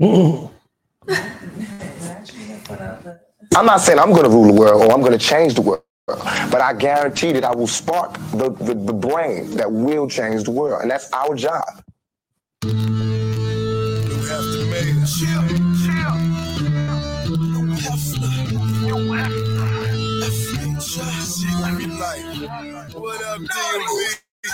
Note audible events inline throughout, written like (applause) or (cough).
(laughs) I'm not saying I'm going to rule the world or I'm going to change the world, but I guarantee that I will spark the, the, the brain that will change the world. And that's our job.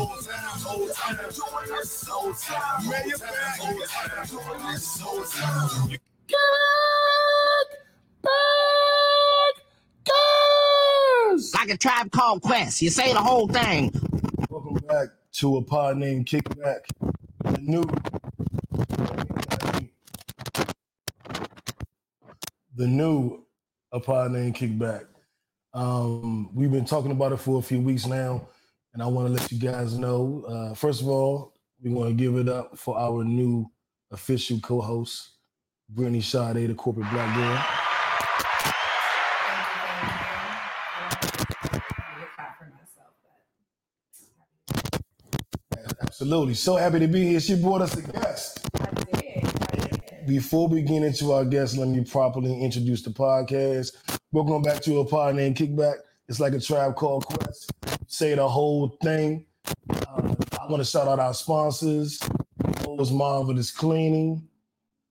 Matter of fact, doing this whole time. Like a tribe called Quest. You say the whole thing. Welcome back to a pod named Kickback. The new the new a pod named Kickback. Um, we've been talking about it for a few weeks now, and I want to let you guys know. Uh, first of all, we want to give it up for our new official co-host, Brittani Sade, the corporate black girl. Absolutely. So happy to be here. She brought us a guest. Before we get into our guest, let me properly introduce the podcast. Welcome back to a pod named Kickback. It's like a tribe called Quest. Say the whole thing. Uh, I want to shout out our sponsors, Most Marvelous Cleaning.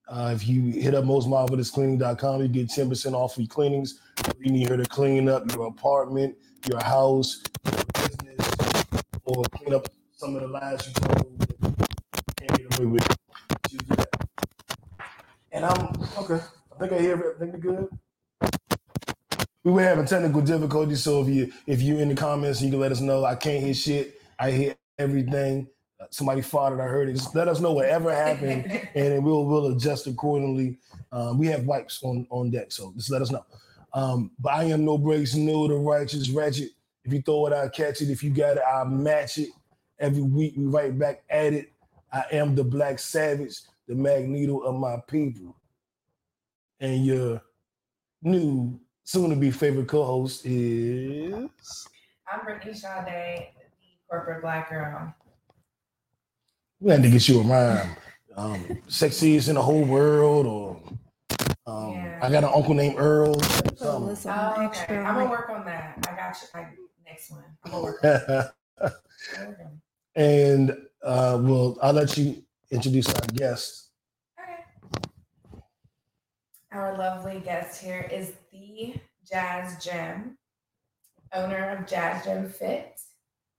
Uh, if you hit up mostmarvelouscleaning.com, you get 10% off your cleanings. You need her to clean up your apartment, your house, your business, or clean up some of the lies you told can't get away with. And I'm okay. I think I hear everything good. We were having technical difficulties, so if you if you in the comments, you can let us know. I can't hear shit. I hear everything. Somebody farted. I heard it. Just let us know whatever happened, (laughs) and then we'll we'll adjust accordingly. Um, we have wipes on on deck, so just let us know. Um, but I am no breaks, no the righteous ratchet. If you throw it, I catch it. If you got it, I match it. Every week we right back at it. I am the black savage, the magneto of my people. And your new soon to be favorite co-host is I'm Brittani Sade, the corporate black girl. we had to get you a rhyme. Um, sexiest in the whole world, or um, Yeah. I got an uncle named Earl. something. Listen, Oh, okay. I'm gonna work on that. I got you. I, next one. I'm gonna work on that. I'm gonna work on it. and uh, well, I'll let you introduce our guest. Our lovely guest here is the Jazz Gym, owner of Jazz Gym Fit,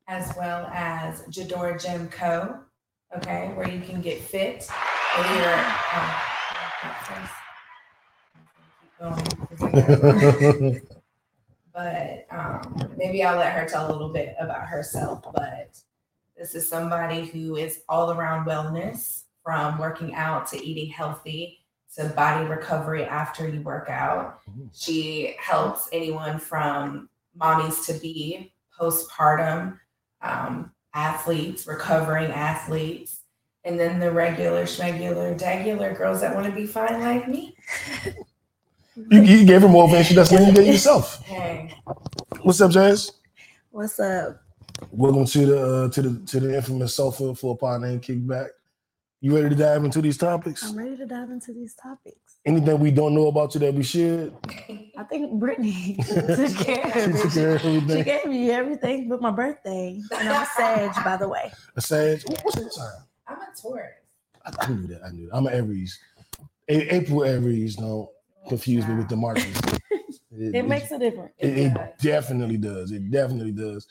as well as Jador Gym Co. Okay, where you can get fit. Oh, (laughs) but um, maybe I'll let her tell a little bit about herself. But this is somebody who is all around wellness from working out to eating healthy to body recovery after you work out. She helps anyone from mommies to be postpartum um, athletes, recovering athletes, and then the regular, schmegular, degular girls that want to be fine like me. you, you gave her more information that's than you gave yourself. Hey, What's up, Jasz? What's up? Welcome to the uh, to the to the infamous sofa for a pod named Kickback. You ready to dive into these topics? I'm ready to dive into these topics. Anything we don't know about you that we should? I think Brittani (laughs) took (laughs) care She of took care of She gave me everything but my birthday. And I'm a Sag, by the way. A Sag. What's your sign? I'm a Taurus. I, I knew that. I knew that. I'm an Aries. A- April Aries. Don't confuse me with the Marches. (laughs) It, It makes a difference. it, it definitely does. It definitely does.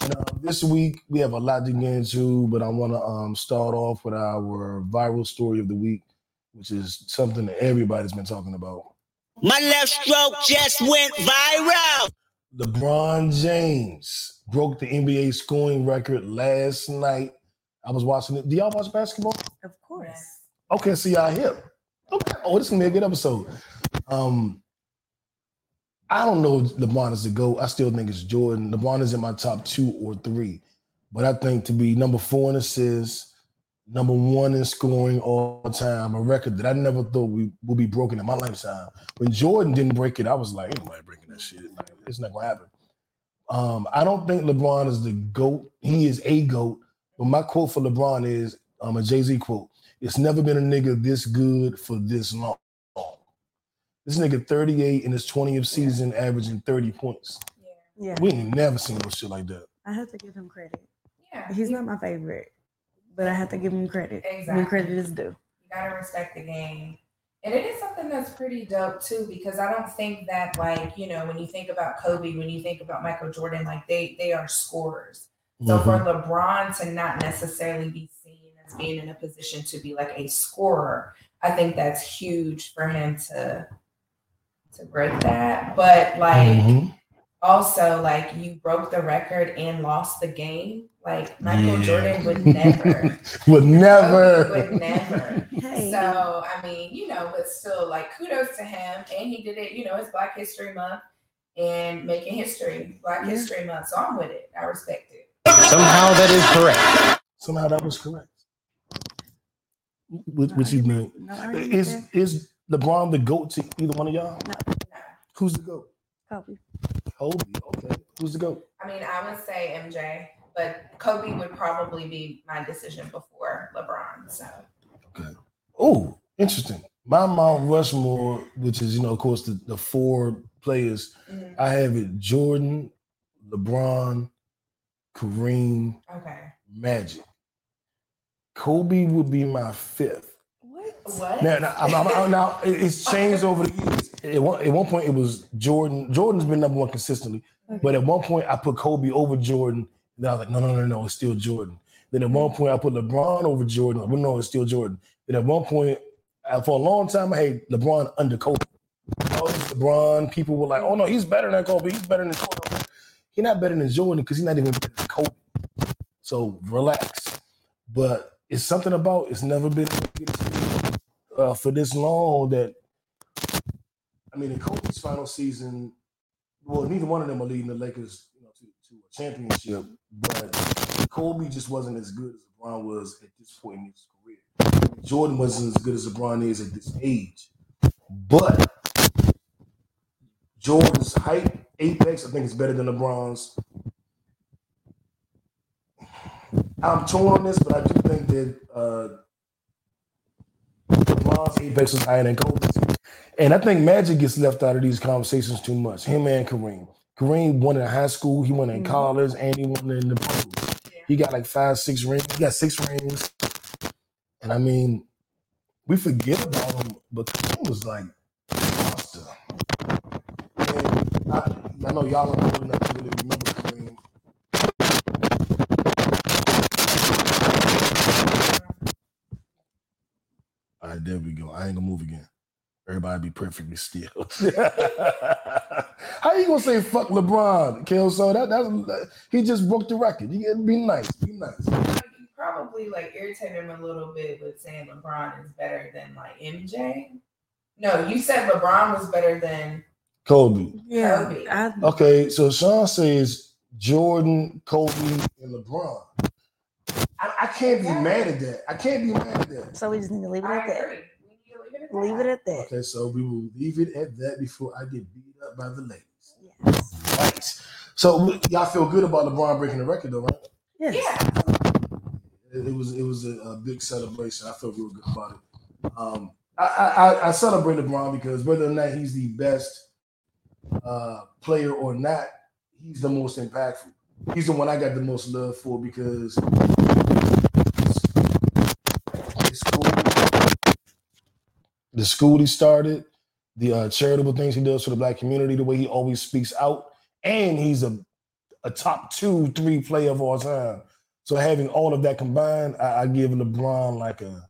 And, uh, this week we have a lot to get into, but I want to um, start off with our viral story of the week, which is something that everybody's been talking about. My left stroke just went viral. LeBron James broke the NBA scoring record last night. I was watching it. Do y'all watch basketball? Of course. Okay, see y'all here. Okay. Oh, this is gonna be a good episode. Um, I don't know LeBron is the GOAT. I still think it's Jordan. LeBron is in my top two or three. But I think to be number four in assists, number one in scoring all time, a record that I never thought we would be broken in my lifetime. When Jordan didn't break it, I was like, ain't nobody breaking that shit. Like, it's not gonna happen. Um, I don't think LeBron is the GOAT. He is a GOAT. But my quote for LeBron is um, a Jay-Z quote. It's never been a nigga this good for this long. This nigga 38 in his 20th season, averaging 30 points. Yeah, We ain't never seen no shit like that. I have to give him credit. Yeah. He's you, not my favorite, but I have to give him credit. When Exactly. credit is due. you gotta respect the game. And it is something that's pretty dope too, because I don't think that like, you know, when you think about Kobe, when you think about Michael Jordan, like they they are scorers. So for Mhm. LeBron to not necessarily be seen as being in a position to be like a scorer, I think that's huge for him to to break that. But like Mhm. also like you broke the record and lost the game. Like Michael Yeah. Jordan would (laughs) never. Would never. Kobe would never. Hey, So I mean, you know, but still, like kudos to him, and he did it. You know, it's Black History Month and making history, Black Yeah. History Month. So I'm with it. I respect it. Somehow that is correct. Somehow that was correct. What, what you mean? No argument Is there. is LeBron the GOAT to either one of y'all? No. Who's the GOAT? Kobe. Kobe. Okay. Who's the GOAT? I mean, I would say MJ, but Kobe would probably be my decision before LeBron. So Okay. Oh, interesting. My Mount Rushmore, which is, you know, of course, the, the four players, mhm. I have it Jordan, LeBron, Kareem, okay. Magic. Kobe would be my fifth. What? Now, now, I'm- I'm- now, it's changed over the years. At one, at one point, it was Jordan. Jordan's been number one consistently, but at one point, I put Kobe over Jordan. And I was like, no, no, no, no, it's still Jordan. Then at one point, I put LeBron over Jordan. Well, no, it's still Jordan. Then at one point, uh, for a long time, I had LeBron under Kobe. Oh, LeBron. People were like, oh no, he's better than Kobe. He's better than Kobe. He's not better than Jordan because he's not even better than Kobe. So relax. But it's something about it's never been uh, for this long that I mean, in Kobe's final season, well, neither one of them are leading the Lakers, you know, to, to a championship. But Kobe just wasn't as good as LeBron was at this point in his career. Jordan wasn't as good as LeBron is at this age. But Jordan's height, apex, I think is better than LeBron's. I'm torn on this, but I do think that uh, LeBron's apex higher than Kobe's. And I think Magic gets left out of these conversations too much. Him and Kareem. Kareem won in high school, he won in Mhm. college, and he won in the pros. He got like five, six rings. He got six rings. And I mean, we forget about him, but Kareem was like monster. And I, I know y'all don't really remember Kareem. All right, there we go. I ain't gonna move again. Everybody be perfectly still. (laughs) How you gonna say fuck LeBron, Kel? So that that's he just broke the record. You gotta be nice. Be nice. You probably like irritate him a little bit with saying LeBron is better than like MJ. No, you said LeBron was better than Kobe. Yeah. Kobe. I, Okay, so Sean says Jordan, Kobe, and LeBron. I, I can't be mad at that. I can't be mad at that. so we just need to leave it I at that. We need to leave it at that. Leave it at that. Okay, so we will leave it at that before I get beat up by the ladies. Yes. Right. So y'all feel good about LeBron breaking the record, though, right? Yes. Yeah. It, it was it was a, a big celebration. I felt real good about it. Um, I, I, I- I celebrate LeBron because whether or not he's the best uh, player or not, he's the most impactful. He's the one I got the most love for because the school he started, the uh, charitable things he does for the black community, the way he always speaks out, and he's a a top two, three player of all time. So having all of that combined, I, I give LeBron like a,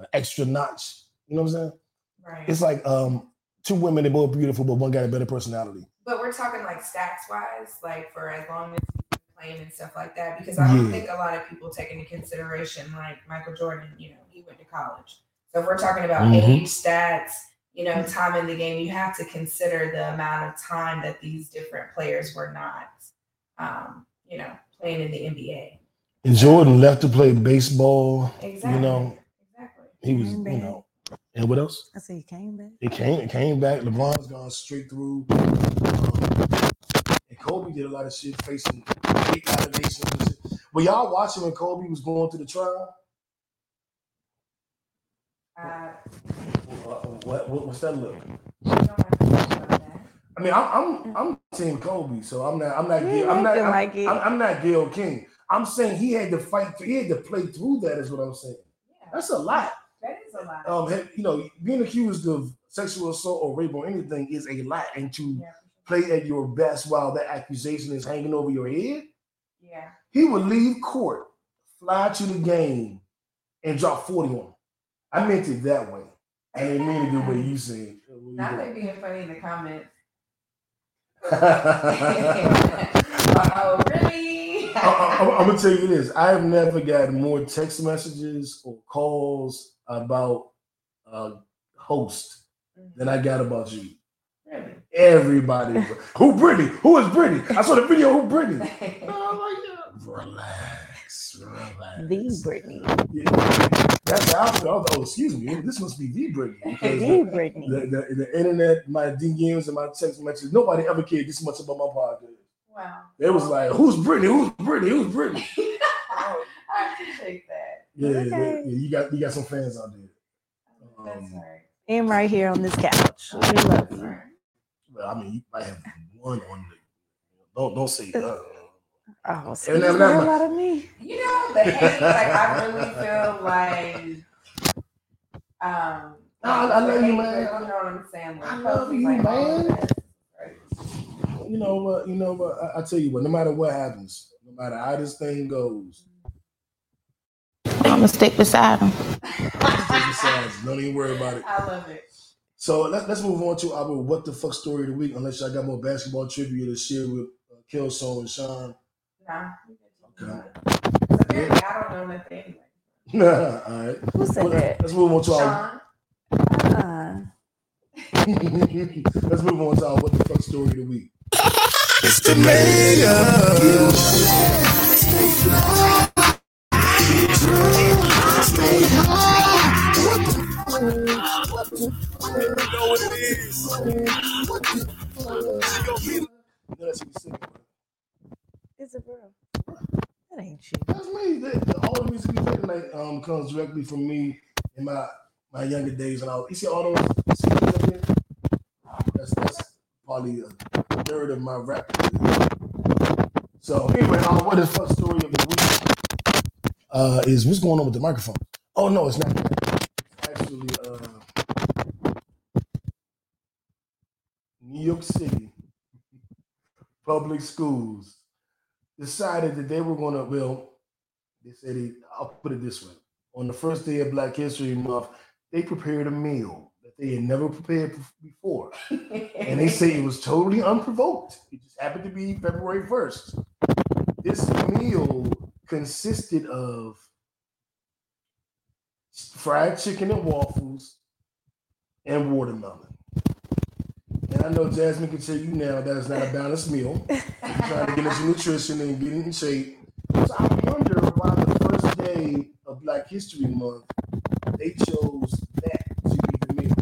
a extra notch. You know what I'm saying? Right. It's like um two women, they're both beautiful, but one got a better personality. But we're talking like stats wise, like for as long as he's playing and stuff like that, because I don't Yeah. think a lot of people take into consideration like Michael Jordan, you know, he went to college. So if we're talking about Mhm. age stats, you know, time in the game, you have to consider the amount of time that these different players were not, um, you know, playing in the NBA. And Jordan left to play baseball. Exactly. You know, exactly. he was, Came you know. And what else? I said he came back. It came, it came back. LeBron's gone straight through. Um, and Kobe did a lot of shit facing big allegations. Were y'all watching when Kobe was going through the trial? Uh, What, what, what what's that look? you don't have to talk about that. I mean, I'm I'm I'm team Kobe, so I'm not I'm not You Gil, I'm not I'm, like. I'm, I'm not Gayle King. I'm saying he had to fight. He had to play through that. Is what I'm saying. Yeah, That's a lot. that is a lot. Um, had- you know, being accused of sexual assault or rape or anything is a lot, and to yeah, play at your best while that accusation is hanging over your head, yeah. he would leave court, fly to the game, and drop 40 on him. I meant it that way. I didn't mean it the way you said. That may be funny in the comments. I, (laughs) (laughs) oh, really? am gonna tell you this: I have never gotten more text messages or calls about a host than I got about you. really? Everybody, (laughs) who Brittani? Who is Brittani? I saw the video. Who Brittani? Oh, like, yeah. Relax, relax. The Brittani. Yeah. That's the outfit. I oh, excuse me. This must be the Brittani. (laughs) Because The the, Brittani. the, the, the internet, my DMs, and my text messages, nobody ever cared this much about my podcast. Wow. It was like, who's Brittani? Who's Brittani? Who's Brittani? (laughs) I appreciate that. Yeah, yeah, Okay. yeah, you got you got some fans out there. That's Um, right. And right here on this couch. We love you. Well, I mean, you might have one on the. Don't don't say (laughs) that. Oh, And speak then- the hell out of me. You know, the hate, like I really feel like um No, I- I the love you, man. You know what I'm saying? Like, I love folks you, like, oh, man. that's crazy. You know what? You know what? I, I tell you what. No matter what happens, no matter how this thing goes, I'm gonna stick beside him. besides, don't even worry about it. I love it. So let's let's move on to our what the fuck story of the week. Unless y'all got more basketball trivia to share with uh, Kelso and Sean. Nah. we can do Okay. that. Apparently, I don't know nothing. (laughs) All right. Who said that? Let's move on to our Uh, (laughs) let's move on to our what the fuck story of the week. It's the mayor. You know what it is. That's what you sing. it's a girl. That ain't you. That's me. The, the, all the music we play tonight um, comes directly from me in my my younger days. And I was, you see all those CDs up there? That's that's probably a third of my rap. So anyway, uh, what is fuck story of the week? Uh, is what's going on with the microphone? Oh no, it's not. that. It's actually, uh, New York City public schools decided that they were going to, well, they said, it, I'll put it this way. On the first day of Black History Month, they prepared a meal that they had never prepared before. (laughs) And they say it was totally unprovoked. It just happened to be February 1st. This meal consisted of fried chicken and waffles and watermelon. And I know Jasmine can tell you now that is not a balanced meal. You're (laughs) trying to get into nutrition and get in shape. So I wonder why the first day of Black History Month they chose that to be the meal.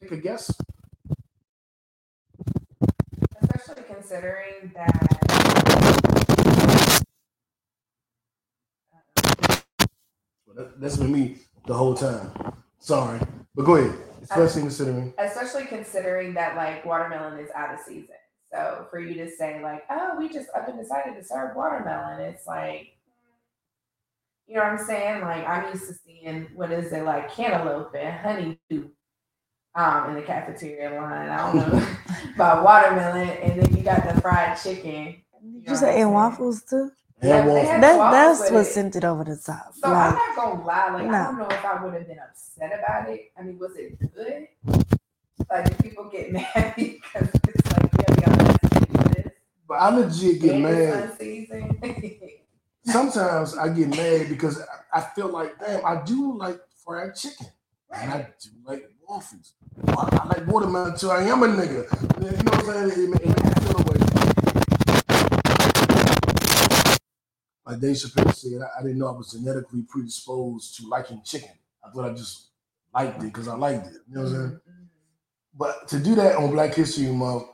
Take a guess. Especially considering that Well, that, that's been me the whole time. Sorry, but go ahead. Especially considering. especially considering that like watermelon is out of season. So for you to say like, oh, we just up and decided to serve watermelon, it's like, you know what I'm saying? Like I'm used to seeing what is it like cantaloupe and honeydew um in the cafeteria line. I don't know (laughs) about watermelon, and then you got the fried chicken. Did you say and waffles too? Yeah, And they waffles. had That waffles that's with what it. sent it over the top. So I'm Like not gonna lie, like I don't know if I would have been upset about it. I mean, was it good? Like did people get (laughs) mad because it's like, yeah, we got to do this. But I legit get and mad. unseasoned. (laughs) sometimes I get mad because I, I feel like, damn, I do like fried chicken. And I do like waffles. I, I like watermelon too. I am a nigga. You know what I'm saying? It, ma- it makes me feel away. Like Dave Chappelle said, I, I didn't know I was genetically predisposed to liking chicken. I thought I just liked it because I liked it. You know what I'm saying? Mm-hmm, mm-hmm. But to do that on Black History Month,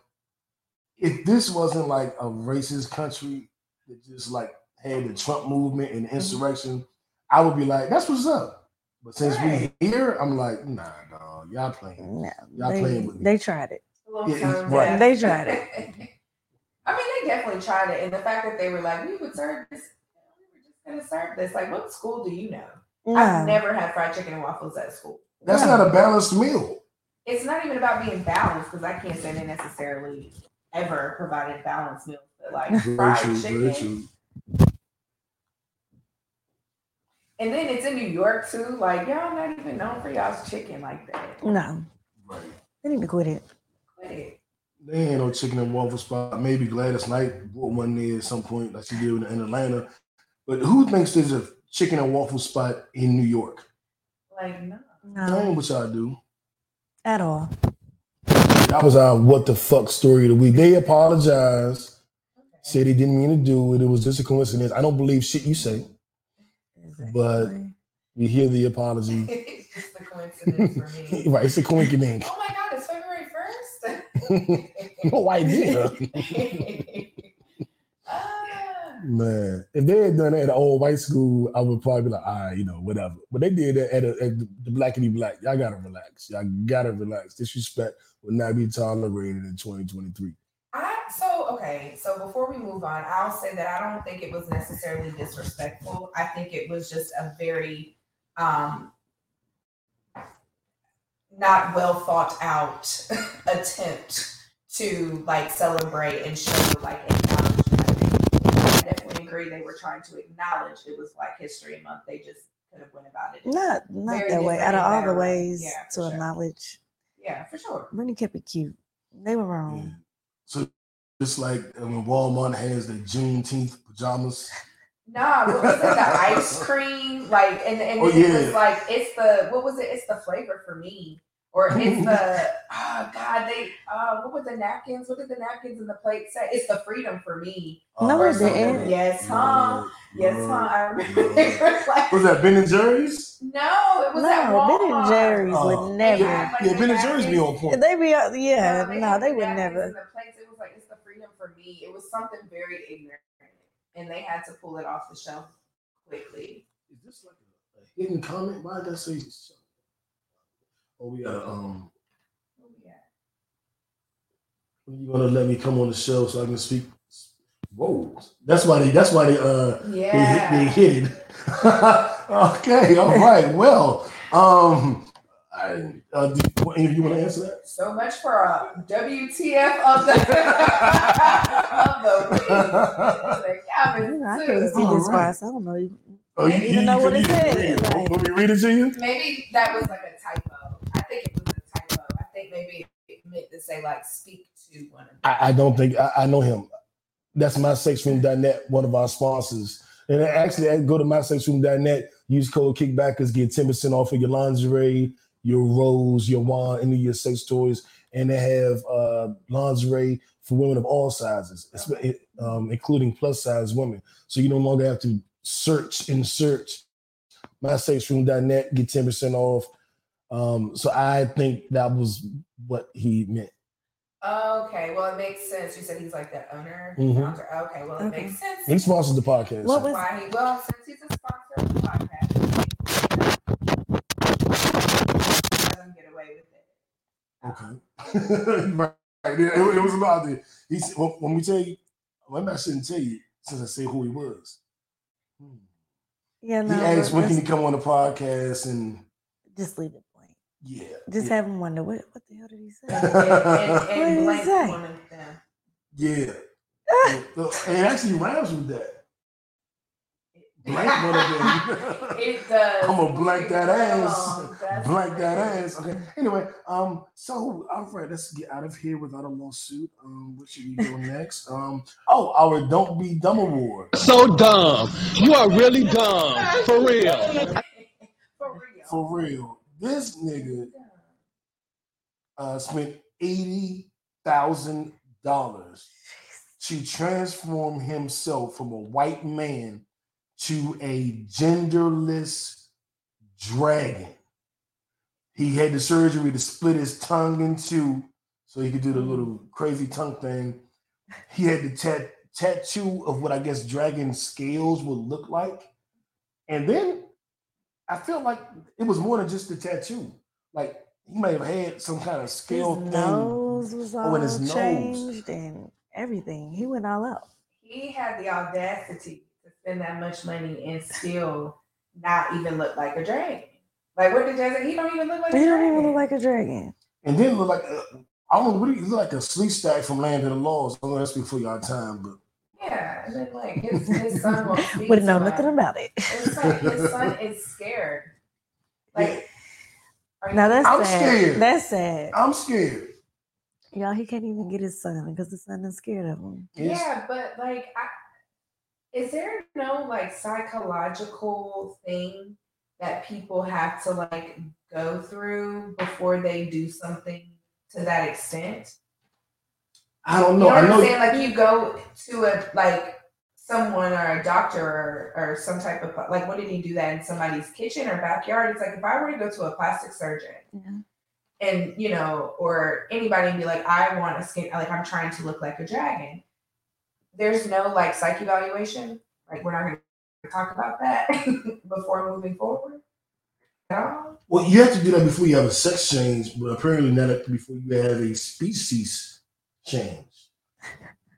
if this wasn't like a racist country that just like had the Trump movement and mm-hmm. insurrection, I would be like, that's what's up. But since Right. we here, I'm like, nah, dog, y'all playing. No, Y'all they, playing with me. they tried it. Yeah, right. They tried it. (laughs) I mean, they definitely tried it, and the fact that they were like, "We would serve this," we were just gonna serve this. Like, what school do you know? I've never had fried chicken and waffles at school. That's Yeah. not a balanced meal. It's not even about being balanced because I can't say they necessarily ever provided balanced meals, but like Very fried true, chicken. very true. And then it's in New York too. Like y'all not even known for y'all's chicken like that. No. Right. They need to quit it. Quit it. They ain't no chicken and waffle spot. Maybe Gladys Knight bought one there at some point, like she did in, in Atlanta. But who thinks there's a chicken and waffle spot in New York? Like no. That No. ain't what y'all do. At all. That was our what the fuck story of the week. They apologized, said they didn't mean to do it. It was just a coincidence. I don't believe shit you say. exactly. But- Exactly. We hear the apology. (laughs) it's just a coincidence for me. (laughs) right, it's a coincidence. Oh my god, it's February first. (laughs) no idea. Ah. Man, if they had done that at an old white school, I would probably be like, right, you know, whatever. But they did that at, a, at the, blackity black. Y'all gotta relax. Y'all gotta relax. Disrespect will not be tolerated in 2023. I so okay. So before we move on, I'll say that I don't think it was necessarily disrespectful. I think it was just a very um not well thought out (laughs) attempt to like celebrate and show like acknowledgement. I think I definitely agree they were trying to acknowledge it was Black History Month. They just could have went about it. Not not that way. Out of all the ways Yeah, to sure. acknowledge. Yeah, for sure. Brittani kept it cute. They were wrong. So just like uh, when Walmart has the Juneteenth pajamas. Nah, what was it? The ice cream, like, and and Oh, then it yeah. was like it's the what was it? It's the flavor for me, or it's (laughs) the oh god, they uh what were the napkins? What did the napkins and the plate say? It's the freedom for me. No, or it didn't. Yes, huh? Yes, huh? I remember. Lord. (laughs) Like, Was that Ben and Jerry's? no, it was at No, Walmart. Ben and Jerry's Oh, would never. Yeah. like Yeah, the Ben and Jerry's be napkins. on point. They be uh, yeah, they no, had they the would never. The plates, it was like it's the freedom for me. It was something very ignorant, and they had to pull it off the shelf quickly. Is this like a, a hidden comment? Why did I say? Oh, we got um. Where we? When you gonna let me come on the show so I can speak? Whoa, that's why they. That's why they. Uh, Yeah. they, hit, they hit it. (laughs) okay, all (laughs) right. Well, um, I, uh, do, what, you want to answer that? So much for a WTF of the (laughs) of the week. The cabin I too. couldn't see this right. I don't know. You- Oh, I didn't know what it couldn't said. Like- Want me read it to you? Maybe that was like a typo. I think it was a typo. I think maybe meant to say like speak to one them. I, I don't think I, I know him. That's mysexroom.net, one of our sponsors. And actually, go to mysexroom.net, use code kickbackers, get 10% off of your lingerie, your rose, your wand, any of your sex toys. And they have uh, lingerie for women of all sizes, um, including plus size women. So you no longer have to search and search. Mysexroom.net, get 10% off. Um, so I think that was what he meant. Okay, well it makes sense. You said he's like the owner. Mhm. founder. Okay, well it Okay. makes sense. He sponsors the podcast. What was- why he well since he's a sponsor of the podcast. Let him get away with it. Okay. (laughs) right. It, it was about the. He said, when, when we tell you, well, I shouldn't tell you since I say who he was. Hmm. Yeah, He asked when can he come on the podcast and just leave it blank. Yeah. Just yeah. have him wonder what what the hell did he say? And, and, (laughs) What did he say? one of them. yeah. (laughs) And it actually rhymes with that. Blank (laughs) one of them. It does. I'm gonna blank that ass. Blank that ass. Okay. Anyway, um, so all right, let's get out of here without a lawsuit. Um, what should we do next? Um, oh, our Don't Be Dumb Award. So dumb. You are really dumb. For real. For real. For real. This nigga uh spent eighty thousand dollars to transform himself from a white man to a genderless dragon. He had the surgery to split his tongue in two so he could do the little crazy tongue thing. He had the tat- tattoo of what I guess dragon scales would look like. And then I feel like it was more than just the tattoo. Like he may have had some kind of His scale thing. nose was all Oh, and his nose. changed and everything. He went all out. He had the audacity to spend that much money and still not even look like a dragon. Like what did Jay say? He don't even look like He a don't dragon. even look like a dragon. And then look like uh, I don't know what he he look like a Sleestak from Land of the Lost. I know that's before y'all time, but Yeah, and then like his, (laughs) his son won't speak Wouldn't know nothing about it. It's like his (laughs) son is scared. Like, are you- Now that's I'm sad. scared. That's sad. I'm scared. Y'all, he can't even get his son because the son is scared of him. Yes. yeah, but like, I, is there no like psychological thing that people have to like go through before they do something to that extent? I don't know. You know. know I what I'm know. saying? Like you go to a like someone or a doctor or, or some type of like what did he do that in somebody's kitchen or backyard? It's like if I were to go to a plastic surgeon Yeah. and you know, or anybody and be like, I want a skin like I'm trying to look like a dragon. There's no like psych evaluation. Like we're not gonna talk about that (laughs) before moving forward. at all. Well, you have to do that before you have a sex change, but apparently not before you have a species change.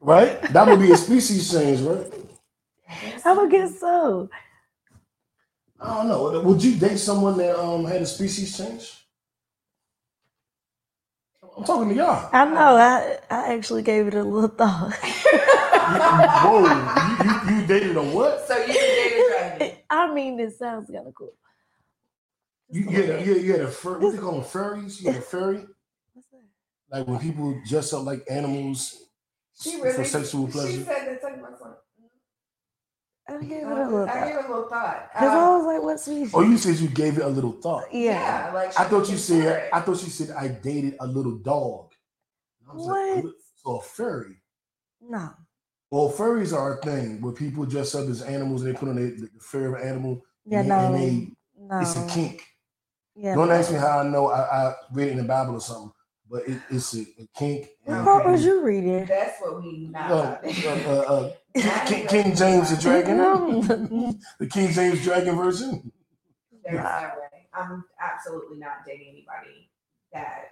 Right? That would be a species change, right? I would guess so. I don't know. Would you date someone that um had a species change? I'm talking to y'all. I know. I I actually gave it a little thought. Whoa, you, you, you dated a what? So you date a dragon. I mean, it sounds kind of cool. You, you, had a, you, had, you had a fur, what do they call them? Furries? You had a furry? What's that? Like when people dress up like animals She for really sexual She pleasure? said that to my son. I gave it a I, little I thought. gave it a little thought. Because Uh, I was like, what species? Oh, you said you gave it a little thought. yeah. yeah, like I thought you said it. I thought you said I dated a little dog. I was like, a What? li- so a furry. No. Well, furries are a thing where people dress up as animals and they put on the, the fur of an animal. Yeah, and, no. they, and they, no. it's a kink. Yeah. Don't no. ask me how I know. I, I read it in the Bible or something, but it, it's a, a kink. What and part was people- you reading? That's what we not. Uh, uh, uh, (laughs) King, King James the Dragon, No. (laughs) the King James Dragon version. There's no way. I'm absolutely not dating anybody that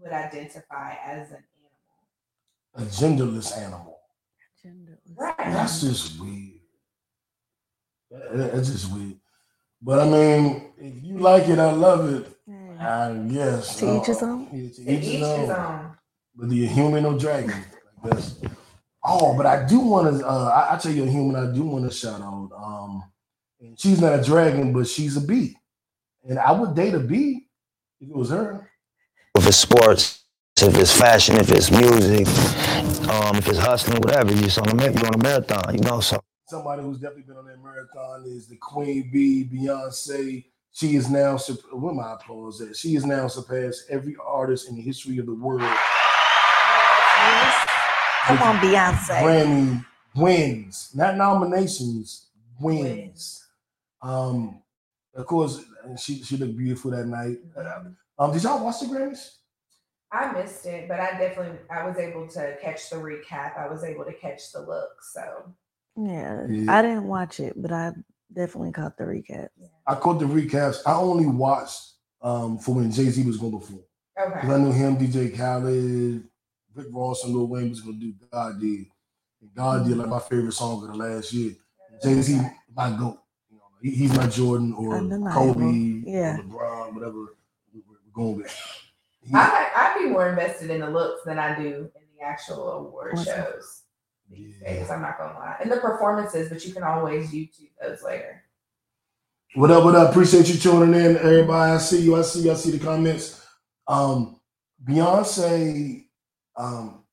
would identify as an animal. A genderless animal. Genderless. Right. That's just weird. That- that- That's just weird. But I mean, if you like it, I love it. Yeah. I guess. To each his Uh, own? yeah, to To each each his his own. own. Whether you're human or dragon, I guess. Oh, but I do want to. Uh, I, I tell you, a human. I do want to shout out. Um, and she's not a dragon, but she's a bee, and I would date a bee if it was her. if it's sports, if it's fashion, if it's music, um, if it's hustling, whatever. You're on a, you're on a marathon, you know. So Somebody who's definitely been on that marathon is the Queen Bee, Beyonce. She is now. sup- Where my applause at? She is now surpassed every artist in the history of the world. Come on, Beyonce. Grammy wins, not nominations, wins. Um, of course, she she looked beautiful that night. Um, did y'all watch the Grammys? I missed it, but I definitely I was able to catch the recap. I was able to catch the look. So Yeah. Yeah. I didn't watch it, but I definitely caught the recap. I caught the recaps. I only watched um for when Jay Z was going to perform okay. because I knew him, DJ Khaled, Rick Ross, and Lil Wayne was going to do God did. And God did like my favorite song of the last year. Jay Z, my goat. You know, he- he's my Jordan or Kobe Yeah. or LeBron, whatever we- we're going with. He- I I'd be more invested in the looks than I do in the actual award Listen. shows. These Yeah. days. I'm not gonna lie. And the performances, but you can always YouTube those later. What up, what up? Appreciate you tuning in, everybody. I see you, I see you, I see the comments. Um, Beyonce, um,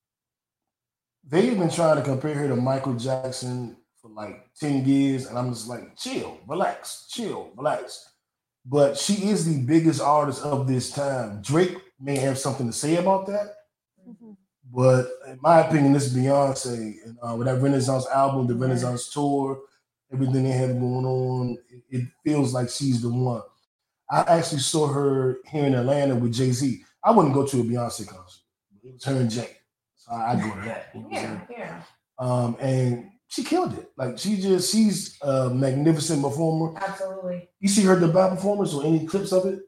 they've been trying to compare her to Michael Jackson for like 10 years, and I'm just like, chill, relax, chill, relax. But she is the biggest artist of this time. Drake may have something to say about that. But in my opinion, this is Beyonce. And uh, with that Renaissance album, the Renaissance tour, everything they have going on, it, it feels like she's the one. I actually saw her here in Atlanta with Jay Z. I wouldn't go to a Beyonce concert. It was her and Jay. So I, I'd go to that. You know what I'm saying? Yeah, yeah, Um, and she killed it. Like she just, she's a magnificent performer. absolutely. You see her Dubai performance or any clips of it?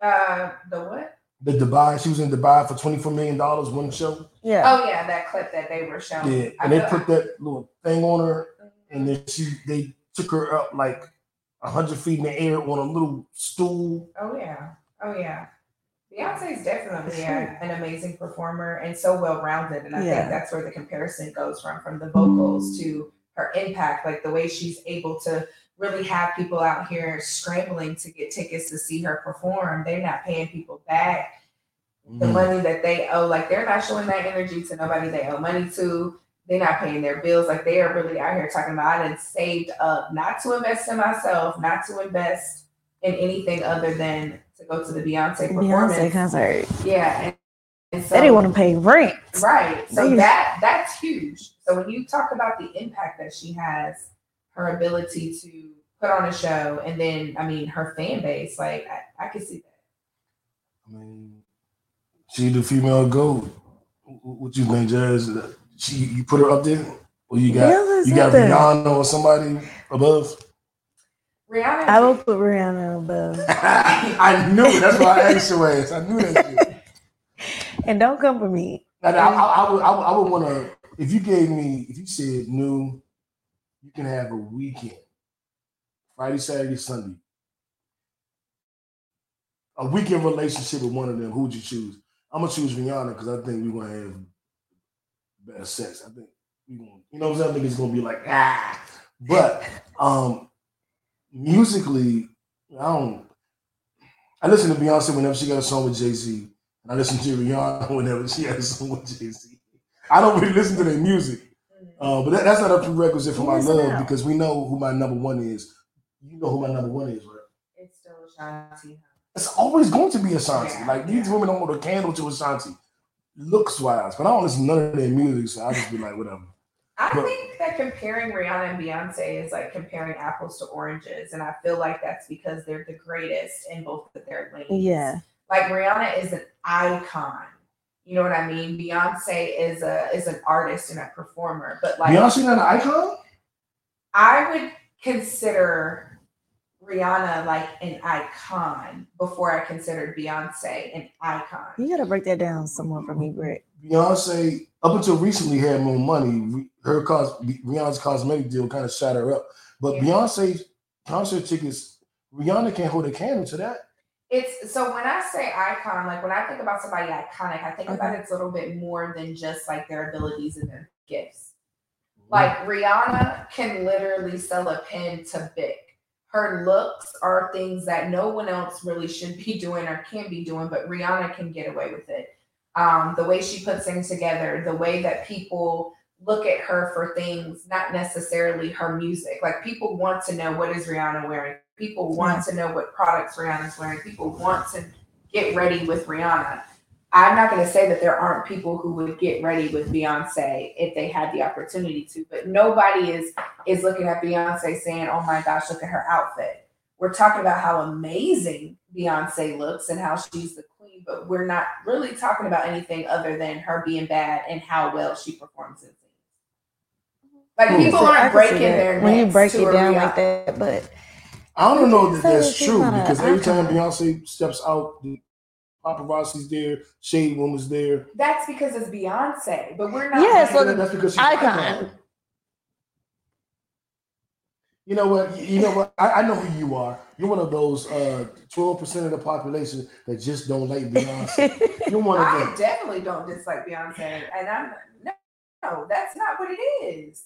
Uh, the what? The Dubai, she was in Dubai for twenty four million dollars one show. Yeah. Oh yeah, that clip that they were showing. Yeah, and they put that little thing on her, mm-hmm. and then she they took her up like hundred feet in the air on a little stool. Oh yeah, oh yeah. Beyonce is definitely a, an amazing performer and so well rounded, and I Yeah. think that's where the comparison goes from from the vocals to her impact, like the way she's able to really have people out here scrambling to get tickets to see her perform. They're not paying people back the Mm. money that they owe. Like they're not showing that energy to nobody they owe money to. They're not paying their bills. Like they are really out here talking about I done saved up, not to invest in myself, not to invest in anything other than to go to the Beyonce performance. Beyonce concert. Yeah. And, and so They didn't want to pay rent. Right. So They- that that's huge. So when you talk about the impact that she has, her ability to put on a show, and then I mean her fan base, like I, I can see that. I mean, she the female goat. Wh- What you think, Jasz? She you put her up there, or you got Beyonce's you got there. Rihanna or somebody above? Rihanna. I will put Rihanna above. (laughs) I knew it. That's why I asked your ass. I knew that. Shit. (laughs) And don't come for me. And I, I, I would, I would, I would want to. If you gave me, if you said, "No, you can have a weekend, Friday, Saturday, Sunday, a weekend relationship with one of them, who'd you choose?" I'm gonna choose Rihanna because I think we're gonna have better sex. I think we gonna, you know, what I'm saying? I think it's gonna be like ah. But um, musically, I don't. I listen to Beyonce whenever she got a song with Jay Z. And I listen to Rihanna (laughs) whenever she has a song with Jay Z. I don't really listen to their music, uh, but that, that's not a prerequisite for You my love out. because we know who my number one is. You know who my number one is, right? It's still Ashanti. It's always going to be Ashanti. Yeah, like these yeah. women don't hold a candle to Ashanti, looks wise. But I don't listen to none of their music, so I just be like, whatever. I But- think that comparing Rihanna and Beyonce is like comparing apples to oranges, and I feel like that's because they're the greatest in both of their lanes. Yeah. like Rihanna is an icon. You know what I mean? Beyonce is a is an artist and a performer, but like Beyonce not an icon? I would consider Rihanna like an icon before I considered Beyonce an icon. You gotta break that down somewhere for me, Greg. Beyonce, up until recently, had more money. Her cos Rihanna's cosmetic deal kind of shot her up. But Yeah. Beyonce concert tickets, Rihanna can't hold a candle to that. It's so when I say icon, like when I think about somebody iconic, I think about it's a little bit more than just like their abilities and their gifts. Like Rihanna can literally sell a pen to Bic. Her looks are things that no one else really should be (laughs) doing or can be doing, but Rihanna can get away with it. Um, the way she puts things together, the way that people look at her for things, not necessarily her music. Like people want to know what is Rihanna wearing. People want to know what products Rihanna's wearing. People want to get ready with Rihanna. I'm not going to say that there aren't people who would get ready with Beyonce if they had the opportunity to, but nobody is is looking at Beyonce saying, "Oh my gosh, look at her outfit." We're talking about how amazing Beyonce looks and how she's the queen, but we're not really talking about anything other than her being bad and how well she performs in. Like people I aren't breaking that their when you necks break to it down like that, but I don't know that that's true because every time. Beyonce steps out, the paparazzi's there, Shade Woman's there. That's because it's Beyonce, but we're not. Yeah, So that's because she's an icon. icon. You know what? You know what? I, I know who you are. You're one of those uh, twelve percent of the population that just don't like Beyonce. (laughs) You're one of I definitely don't dislike Beyonce, and I'm no, no, that's not what it is.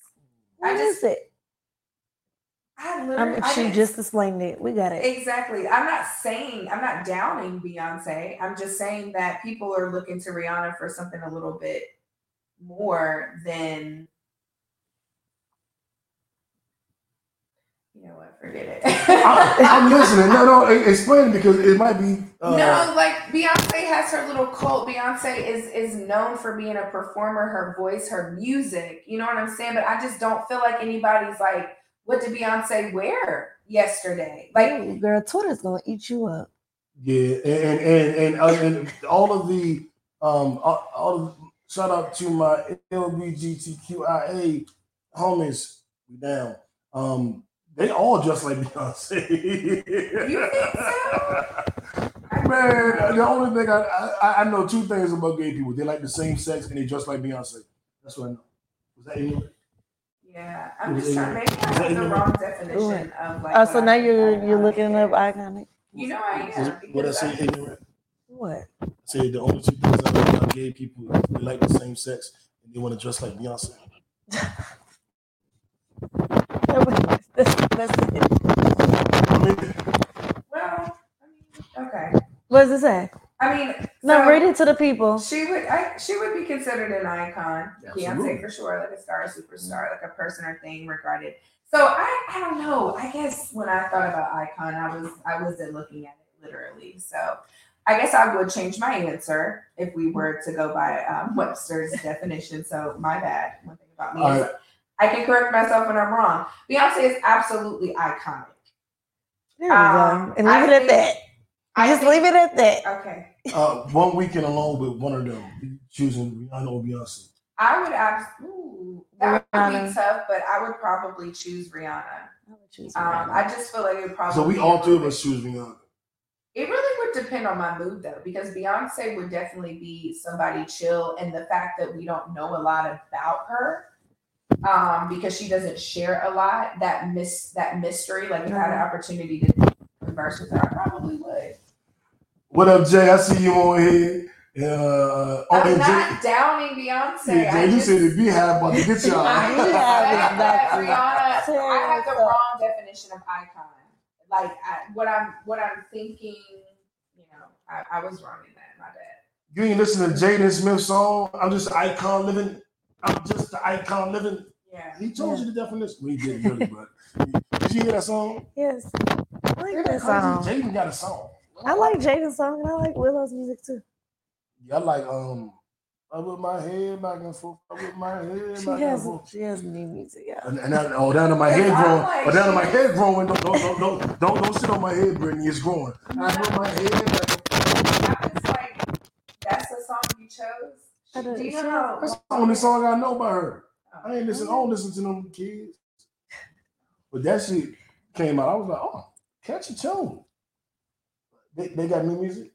What I is just, it? I I literally, mean, I she just explained it. We got it. Exactly. I'm not saying I'm not downing Beyonce. I'm just saying that people are looking to Rihanna for something a little bit more than you know what, forget it. I, I'm listening. No, no, explain it because it might be. Uh, no, like Beyonce has her little cult. Beyonce is is known for being a performer, her voice, her music. You know what I'm saying? But I just don't feel like anybody's like, what did Beyonce wear yesterday? Like Ooh, girl, Twitter's gonna eat you up. Yeah, and and and uh, and all of the um all, all of, shout out to my LBGTQIA homies we down. Um, they all just like Beyonce. (laughs) You think so? Man, the only thing I, I I know two things about gay people: they like the same sex and they just like Beyonce. That's what I know. Was that ignorant? Yeah, I'm just it trying. Maybe I ignorant? Have the wrong definition of like. Oh, so now think you're iconic you're looking up iconic. You know I Was am. it- What I because say ignorant? What? I say the only two things I know about gay people: they like the same sex and they want to dress like Beyonce. (laughs) That's, that's it. I Well, I mean, okay. What does it say? I mean, No, so read it to the people. She would, I, she would be considered an icon, Absolutely. Beyonce for sure, like a star, superstar, like a person or thing regarded. So I, I don't know. I guess when I thought about icon, I was, I wasn't looking at it literally. So I guess I would change my answer if we were to go by um, Webster's (laughs) definition. So my bad. One thing about me All is right. I can correct myself when I'm wrong. Beyonce is absolutely iconic. There we Um, go. And I leave it at that. I Just think- leave it at that. Okay. uh, one weekend alone with one of them, choosing Rihanna or Beyonce. I would absolutely that would be tough, but I would probably choose Rihanna. I would choose Um, Rihanna. I just feel like it would probably. So we all a three of little us choose Rihanna. It really would depend on my mood though, because Beyonce would definitely be somebody chill, and the fact that we don't know a lot about her, um, because she doesn't share a lot, that miss that mystery. Like if I had an opportunity to converse with her, I probably would. What up, Jay? I see you on here. Uh, oh, I'm and Jay, not downing Beyonce. yeah, I Jay, you just- said the BeyHive about to get (laughs) y'all. I just Yeah, exactly. Rihanna, I have the wrong definition of icon. Like I, what I'm, what I'm thinking, you know, I, I was wrong in that. My bad. you ain't listening to Jaden Smith's song. I'm just icon living. I'm just the icon living. Yeah. He told you the definition. Well, did really, but did you hear that song? yes. I like that that song. crazy? Jaden got a song. I like Jaden's song and I like Willow's music too. Yeah, I like um. I whip my head back and forth. I whip my head She back and has forth. she has new music, yeah. And, and that, oh, down to my head I'm growing. like, oh, down to my head growing. Don't don't don't don't don't, don't sit on my head, Brittani. It's growing. I whip my head back and forth. I like, that's the song you chose. Don't- you know? That's the only song I know by her. I ain't listen. I don't listen to them kids. But that shit came out. I was like, oh, catchy tune. They, they got new music.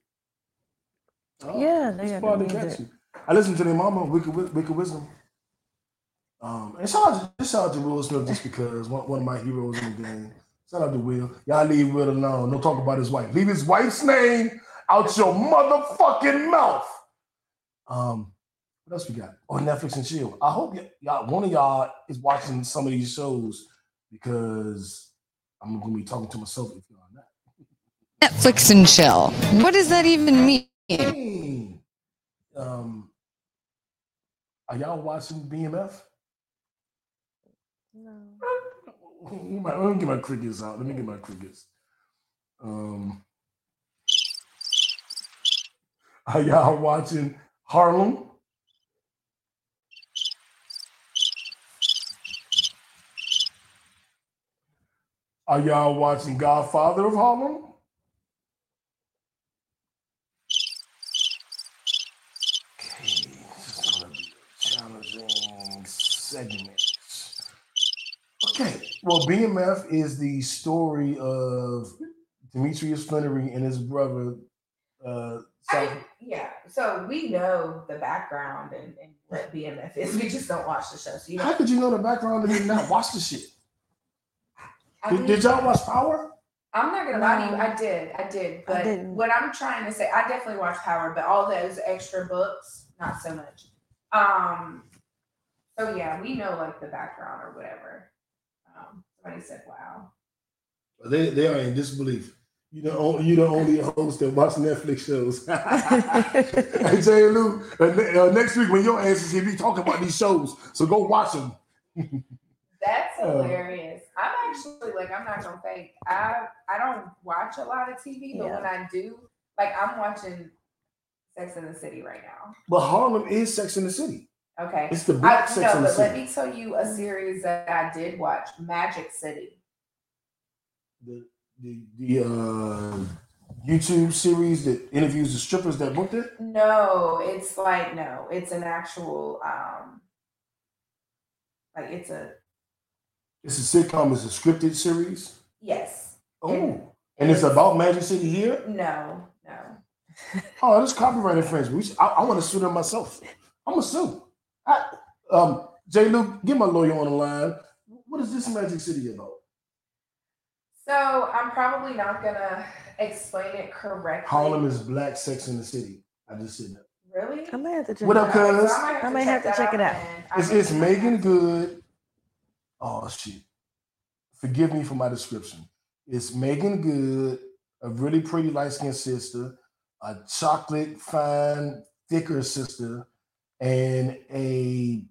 Oh, Yeah, they got new music. catchy. I listened to their mama, Wicked, Wi- Wicked Wisdom. Um, and shout out, to, shout out to Will Smith just because one, one of my heroes in the game. Shout out to Will. Y'all leave Will alone. Don't talk about his wife. Leave his wife's name out your motherfucking mouth. Um, what else we got on Netflix and chill? I hope y- y'all, one of y'all is watching some of these shows because I'm gonna be talking to myself if y'all not. Netflix and chill. What does that even mean? Dang. Um, are y'all watching BMF? No. Let me let me get my crickets out. Let me get my crickets. Um, are y'all watching Harlem? Are y'all watching Godfather of Harlem? Okay, this is gonna be a challenging segment. Okay, well, BMF is the story of Demetrius Flenory and his brother. Uh, I, yeah. So we know the background and, and what BMF is. We just don't watch the show. So you How could you know the background and not watch the shit? I Did, did y'all watch Power? I'm not gonna lie to you. I did. I did. But didn't. what I'm trying to say, I definitely watched Power, but all those extra books, not so much. Um. So yeah, we know like the background or whatever. Um, somebody said, "Wow." They they are in disbelief. You the only you the only host that watch Netflix shows. (laughs) hey Jay and Lou, uh, ne- uh, next week when your ass is here, be talking about these shows. So go watch them. (laughs) That's Uh. hilarious. I'm actually like I'm not gonna fake. I I don't watch a lot of TV, but Yeah. when I do, like I'm watching Sex in the City right now. But Harlem is Sex in the City. Okay. It's the I, black Sex no, in the but let me tell you a series that I did watch, Magic City. The the the uh, YouTube series that interviews the strippers that booked it. No, it's like no, it's an actual um like it's a It's a sitcom. It's a scripted series. yes. Oh, and it's about Magic City here. No, no. (laughs) Oh, that's copyright infringement. Should- I, I want to sue them myself. I'm gonna sue. I, um, J. Luke, get my lawyer on the line. What is this Magic City about? So I'm probably not gonna explain it correctly. Harlem is black Sex in the City. I just said that. really? I might have to check What it up, out. cuz? So I I might have to check it out. It's, mean, it's Meagan Good. Oh shit. Forgive me for my description. It's Meagan Good, a really pretty light-skinned sister, a chocolate fine, thicker sister, and a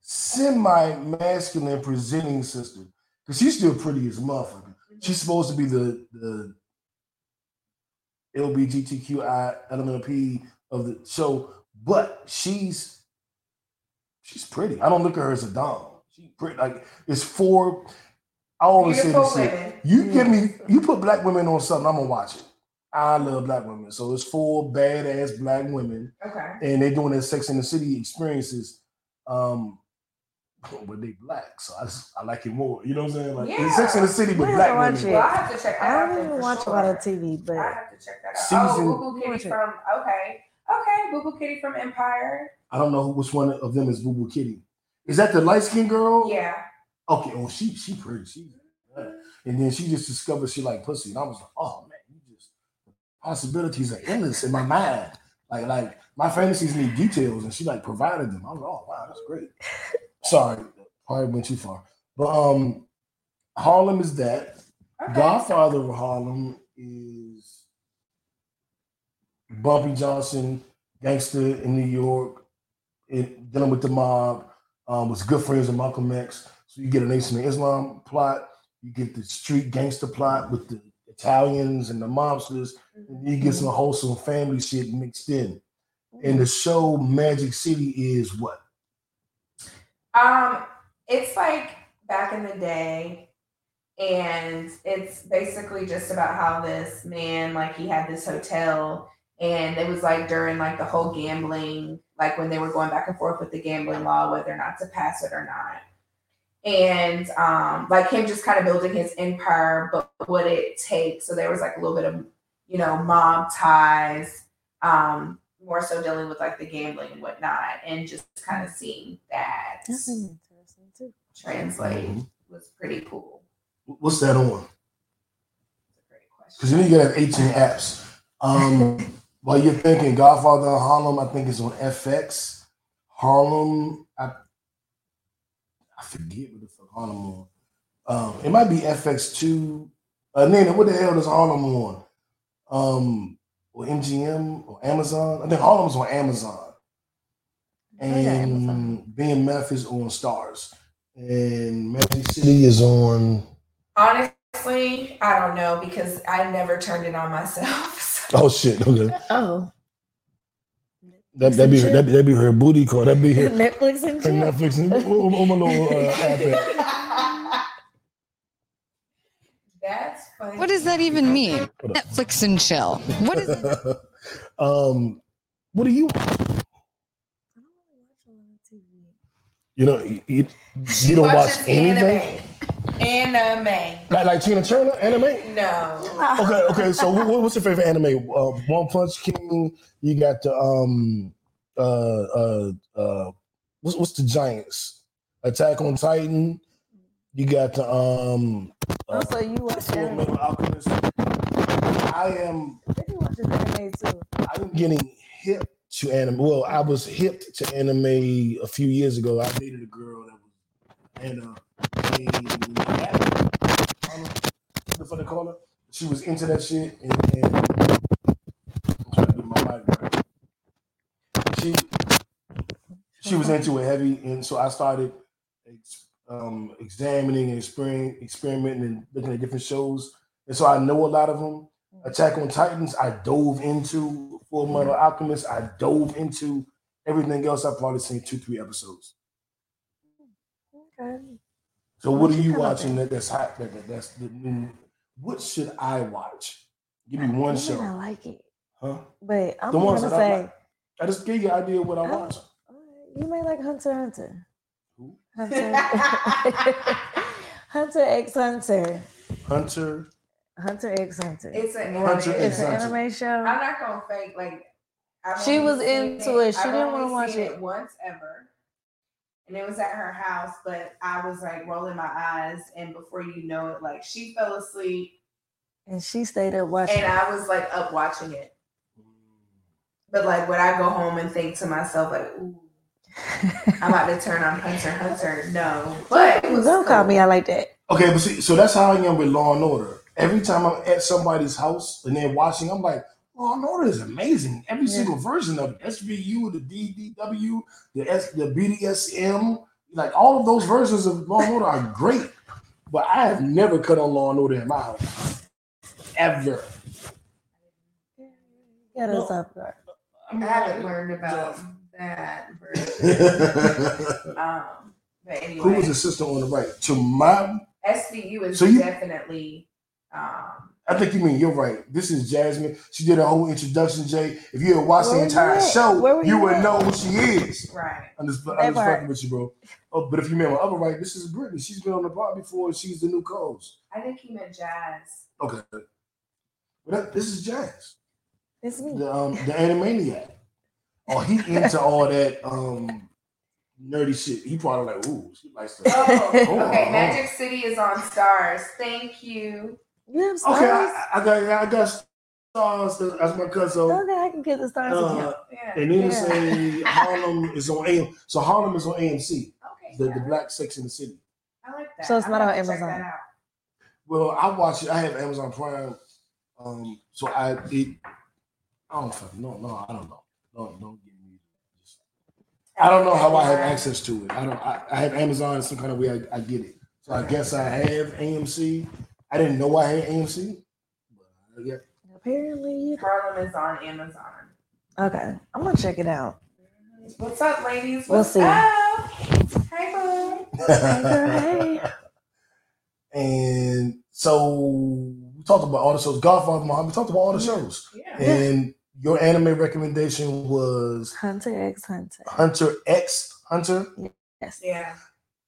semi-masculine presenting sister. Because she's still pretty as a motherfucker. She's supposed to be the the LBGTQI P of the show, but she's she's pretty. I don't look at her as a dom. She's pretty. Like it's four. I always say Beautiful this shit. women. You give me, you put black women on something, I'm gonna watch it. I love black women, so it's four badass black women, Okay. and they're doing their Sex in the City experiences. Um, but they black, so I, just, I like it more. You know what I'm saying? Like it's Sex in the City with black women. Well, I have to check that I don't then even for watch a lot of TV, but I have to check that out. Season- oh, Boo Boo Kitty from okay, okay, Boo Boo Kitty from Empire. I don't know which one of them is Boo Boo Kitty. Is that the light skinned girl? Yeah. Okay, well, she she pretty. She, and then she just discovered she like pussy, and I was like, oh man, you just possibilities are endless in my mind. Like like my fantasies need details, and she like provided them. I was like, oh wow, that's great. (laughs) Sorry, probably went too far, but um, Harlem is that. Okay. Godfather of Harlem is Bumpy Johnson, gangster in New York, in, dealing with the mob. Um, was good friends with Malcolm X. So you get a Nation of Islam plot, you get the street gangster plot with the Italians and the mobsters, and you get some wholesome family shit mixed in. And the show Magic City is what? Um, it's like back in the day, and it's basically just about how this man, like, he had this hotel, and it was like during like the whole gambling, like when they were going back and forth with the gambling law, whether or not to pass it or not. And um, like him just kind of building his empire, but what it takes. So there was like a little bit of, you know, mob ties, um, more so dealing with like the gambling and whatnot, and just kind of seeing that that's interesting too. translate Mhm. was pretty cool. What's that on? That's a great Because question. you need to have 18 apps. Um, (laughs) while you're thinking Godfather of Harlem, I think it's on FX. Harlem, I, I forget what the fuck Harlem on. Um, it might be FX2. Uh, Nina, what the hell is Harlem on? Um, or MGM or Amazon? I think Harlem's on Amazon. Amazon. And BMF is on Starz. And Magic City is on. Honestly, I don't know because I never turned it on myself. (laughs) So (laughs) Oh shit! Okay, Oh, that that be her, that, that be her booty call. That be her, (laughs) Netflix and her chill. Netflix. and- oh, oh, my little uh, app app. That's funny. What does that even mean? Netflix and chill. What is it? (laughs) um, what are you? I do you? You know, you, you, you don't watch Watches anything Anime. Anime. like like Tina Turner anime. No. Okay, okay. So what, what's your favorite anime? Uh, One Punch King. You got the um uh uh uh what's what's the Giants? Attack on Titan. You got the um. Oh, so you watch anime? Alchemist. I am You watch anime too. I'm getting hip to anime. Well, I was hip to anime a few years ago. I dated a girl that was Anna. What the fuck they call her? She was into that shit, and, and I'm trying to my right. She she was into it heavy, and so I started um, examining and exper- experimenting and looking at different shows. And so I know a lot of them. Attack on Titans, I dove into Fullmetal Alchemist. I dove into everything else. I've probably seen two, three episodes. Okay. So what are What you you watching that, that's hot? That, that- that's the new. What should I watch? Give me one You show, not like it, huh? but I'm The gonna that I say like. I just gave you an idea of what I Oh. watch. Uh, you may like Hunter Hunter. Who? Hunter. (laughs) (laughs) Hunter x Hunter. Hunter. Hunter x Hunter. It's an Hunter anime. It's an Hunter. anime show. I'm not gonna fake like. I've She was into it. She I've didn't wanna watch seen it. once ever, and it was at her house. But I was like rolling my eyes, and before you know it, like she fell asleep, And she stayed up watching. and I was like up watching it. But like, when I go home and think to myself like, "Ooh, I'm about to turn on Hunter Hunter"? No, but it was Don't call me out like that. Okay, but see, so that's how I am with Law and Order. Every time I'm at somebody's house and they're watching, I'm like, Law and Order is amazing. Every Yeah. single version of it, SVU, the DDW, the S, the BDSM, like all of those versions of Law and Order are great. But I have never cut on Law and Order in my house, ever. Get No. us up there. I haven't learned about that (laughs) version. Um, but anyway, Who was the sister on the right? To my, SVU is So you- definitely um, I think you mean you're right. This is Jasmine. She did a whole introduction, Jay. If you had watched the were you entire show, you you would know who she is. right. I'm just, I'm just fucking with you, bro. Oh, but if you remember other right, this is Brittani. She's been on the pod before. She's the new co-host. I think he meant Jasz. Okay. But that, this is Jasz, It's me. the um the Animaniac. Oh, he into (laughs) all that um nerdy shit. He probably like, ooh, she likes to. Oh, (laughs) okay. Magic City is on Starz. Thank you. You have Okay. I, I got I got stars as my cousin. okay, I can get the stars Uh. Yeah. and then Yeah. say Harlem is on AM. So Harlem is on AMC, Okay. the, yeah, the black sex in the city. I like that. So it's I'm not on have to check Amazon. Well, I watch it. I have Amazon Prime. Um, so I it, I don't fucking know. No, I don't know. No, don't give me. Just, I don't know how I have access to it. I don't. I, I have Amazon in some kind of way. I, I get it. So I guess I have AMC. I didn't know I had AMC. But uh, I get Apparently, you. Harlem is on Amazon. Okay, I'm gonna check it out. What's up, ladies? We'll What's see. up? Hey, boo. Hey, girl, hey. and so we talked about all the shows. Godfather Muhammad. We talked about all the shows. Yeah. And your anime recommendation was Hunter x Hunter. Hunter X Hunter. Yes. Yeah.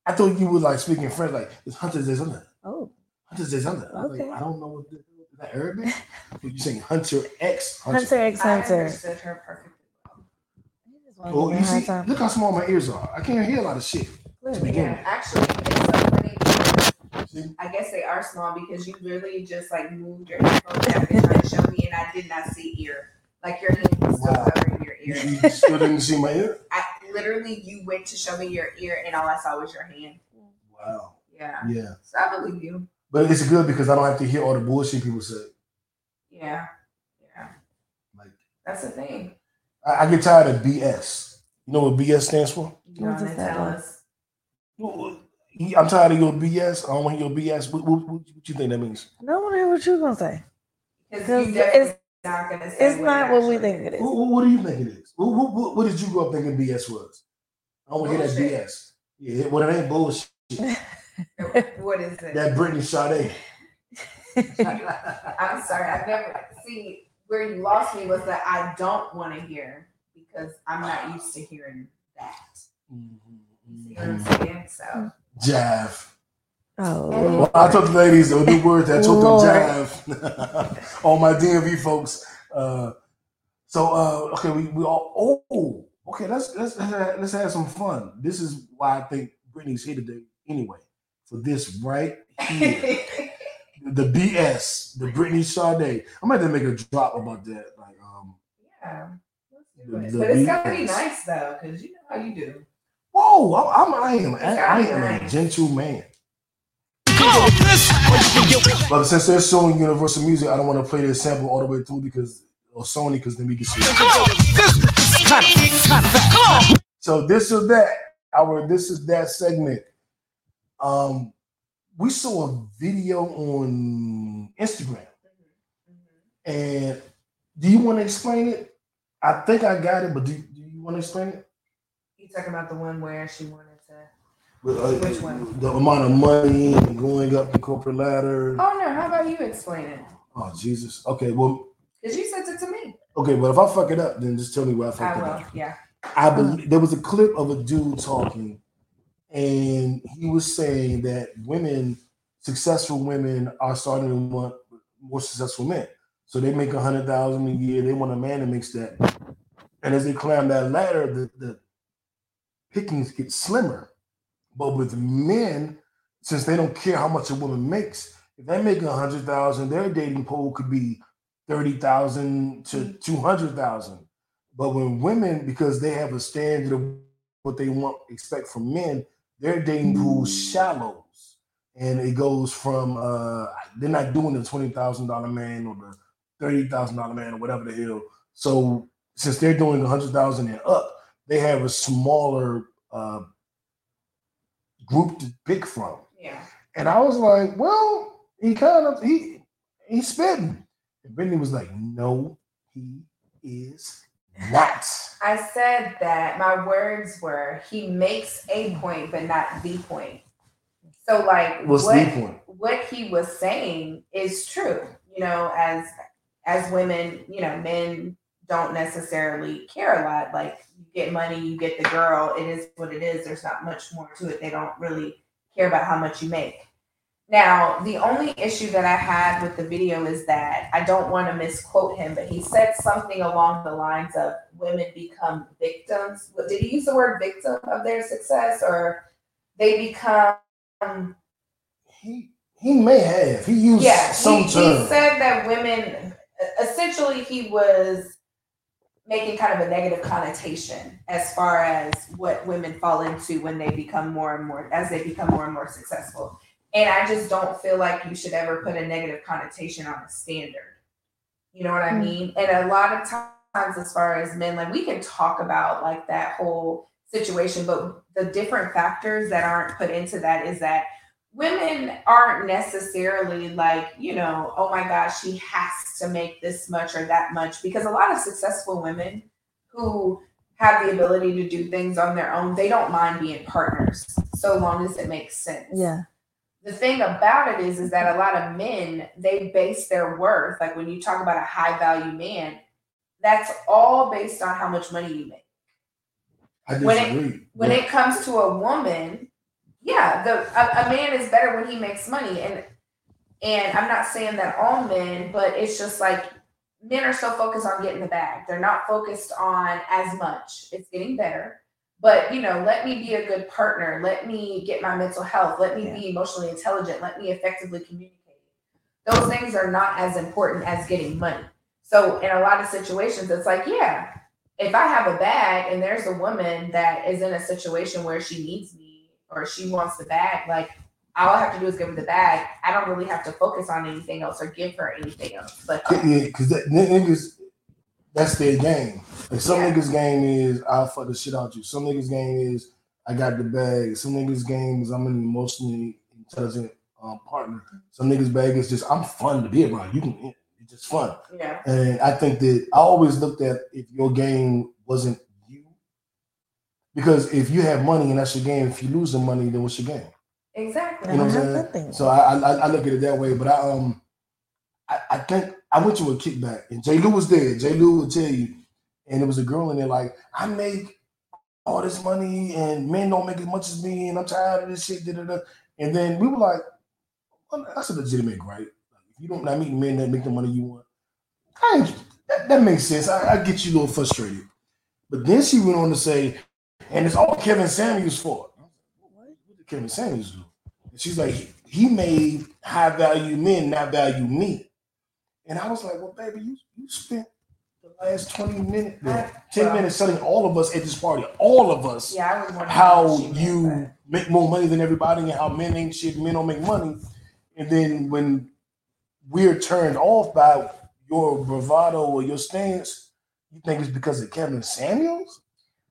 I thought you were like speaking French, like it's Hunter des Hunter. Oh, Hunter des Hunter. I, Okay. like, I don't know what the, is that Arabic. But you saying Hunter X Hunter. Hunter x I Hunter. understood her perfectly. You just Oh, you see, time. look how small my ears are. I can't hear a lot of shit. Look. begin Yeah, actually, it's so funny See? I guess they are small because you literally just like moved your headphones back and tried to show me, and I did not see ear. Like your hand was still Wow. covering your You, ear. you still didn't see my ear? (laughs) I literally, you went to show me your ear, and all I saw was your hand. Wow. Yeah, Yeah. so I believe you. But it's good because I don't have to hear all the bullshit people say. Yeah, yeah, Like that's the thing. I, I get tired of BS. You know what BS stands for? You want to tell us? I'm tired of your BS. I don't want your BS. What, what, what, what you think that means? I don't want to hear what you're gonna say. Because Because you definitely it's- not gonna say It's not what we think it is. What, what, what do you think it is? What, what, what, what did you grow up thinking BS was? I don't want to hear that BS. Yeah, well, it ain't bullshit. (laughs) is. (laughs) What is it? That Brittani Sade. (laughs) I'm sorry, I've never see where you lost me was that I don't want to hear because I'm not used to hearing that. See what I'm saying? So Jive. oh, Well, I told the ladies a new word that took them Lord. jive on (laughs) my DMV folks. Uh, so uh, okay, we, we all oh okay. Let's let's let's have, let's have some fun. This is why I think Brittani's here today anyway for this right (laughs) here. the BS, the Brittani Sade. I'm gonna have to make a drop about that. Like um, yeah. Let's do Do it. the But it's gotta be nice though, because you know how you do. Whoa, I- I'm, I am, I, I be am a nice. gentle man. But since they're suing Universal Music, I don't want to play their sample all the way through because or Sony because then we get sued. So this is that our this is that segment. Um, we saw a video on Instagram, and do you want to explain it? I think I got it, but do, do you want to explain it? You talking about the one where she wanted to? With, uh, Which one? The amount of money and going up the corporate ladder. Oh no, how about you explain it? Oh Jesus. Okay. Well. Because you sent it to me. Okay. Well, if I fuck it up, then just tell me where I I fucked it will. up. Yeah. I believe there was a clip of a dude talking, and he was saying that women, successful women, are starting to want more successful men. So they make a hundred thousand a year. They want a man that makes that. And as they climb that ladder, the, the pickings get slimmer. But with men, since they don't care how much a woman makes, if they make a hundred thousand, their dating pool could be thirty thousand to mm. two hundred thousand. But when women, because they have a standard of what they want, expect from men, their dating pool shallows, and it goes from uh, they're not doing the twenty thousand dollar man or the thirty thousand dollar man or whatever the hell. So since they're doing a hundred thousand and up, they have a smaller uh, group to pick from. Yeah. And I was like, well, he kind of he he's spitting. And Brittani was like, no, he is not. I said that my words were he makes a point, but not the point. So like What's what the point? what he was saying is true. You know, as as women, you know, men don't necessarily care a lot. Like you get money, you get the girl. It is what it is. There's not much more to it. They don't really care about how much you make. Now, the only issue that I had with the video is that I don't want to misquote him, but he said something along the lines of women become victims. Did he use the word victim of their success or they become He he may have. He used yeah, some he, he said that women essentially he was making kind of a negative connotation as far as what women fall into when they become more and more as they become more and more successful. And I just don't feel like you should ever put a negative connotation on a standard. You know what I Mm. mean? And a lot of times as far as men, like we can talk about like that whole situation, but the different factors that aren't put into that is that women aren't necessarily like, you know, oh my gosh, she has to make this much or that much. Because a lot of successful women who have the ability to do things on their own, they don't mind being partners so long as it makes sense. Yeah. The thing about it is, is that a lot of men, they base their worth, like when you talk about a high value man, that's all based on how much money you make I when it- disagree. when it comes to a woman, yeah, the a, a man is better when he makes money, and and I'm not saying that all men, but it's just like men are so focused on getting the bag. They're not focused on as much. It's getting better, but you know, let me be a good partner. Let me get my mental health. Let me be emotionally intelligent. Let me effectively communicate. Those things are not as important as getting money. So in a lot of situations, it's like, yeah, if I have a bag and there's a woman that is in a situation where she needs me or she wants the bag, like all I have to do is give her the bag. I don't really have to focus on anything else or give her anything else. But Yeah, because that niggas, that's their game. Like some Yeah. niggas' game is I'll fuck the shit out you. Some niggas' game is I got the bag. Some niggas' game is I'm an emotionally intelligent um, partner. Some niggas' bag is just I'm fun to be around. You can, it's just fun. yeah, And I think that I always looked at if your game wasn't you, because if you have money and that's your game, if you lose the money, then what's your game? exactly. You know what I'm have saying? nothing. So I, I I look at it that way. But I um I, I think I went to a kickback and J. Lou was there. J. Lou would tell you, and there was a girl in there like I make all this money and men don't make as much as me and I'm tired of this shit. Da, da, da. And then we were like, well, that's a legitimate right. Like, if you don't not meet men that make the money you want, I that, that makes sense. I, I get you a little frustrated. But then she went on to say, and it's all Kevin Samuels' fault. What did Kevin Samuels do? And she's like, he made high value men not value me. And I was like, well, baby, you, you spent the last 20 minutes, I- 10 well- minutes telling all of us at this party, all of us, Yeah, I was wondering how what she meant, you make more money than everybody and how men ain't shit, men don't make money. And then when we're turned off by your bravado or your stance, you think it's because of Kevin Samuels?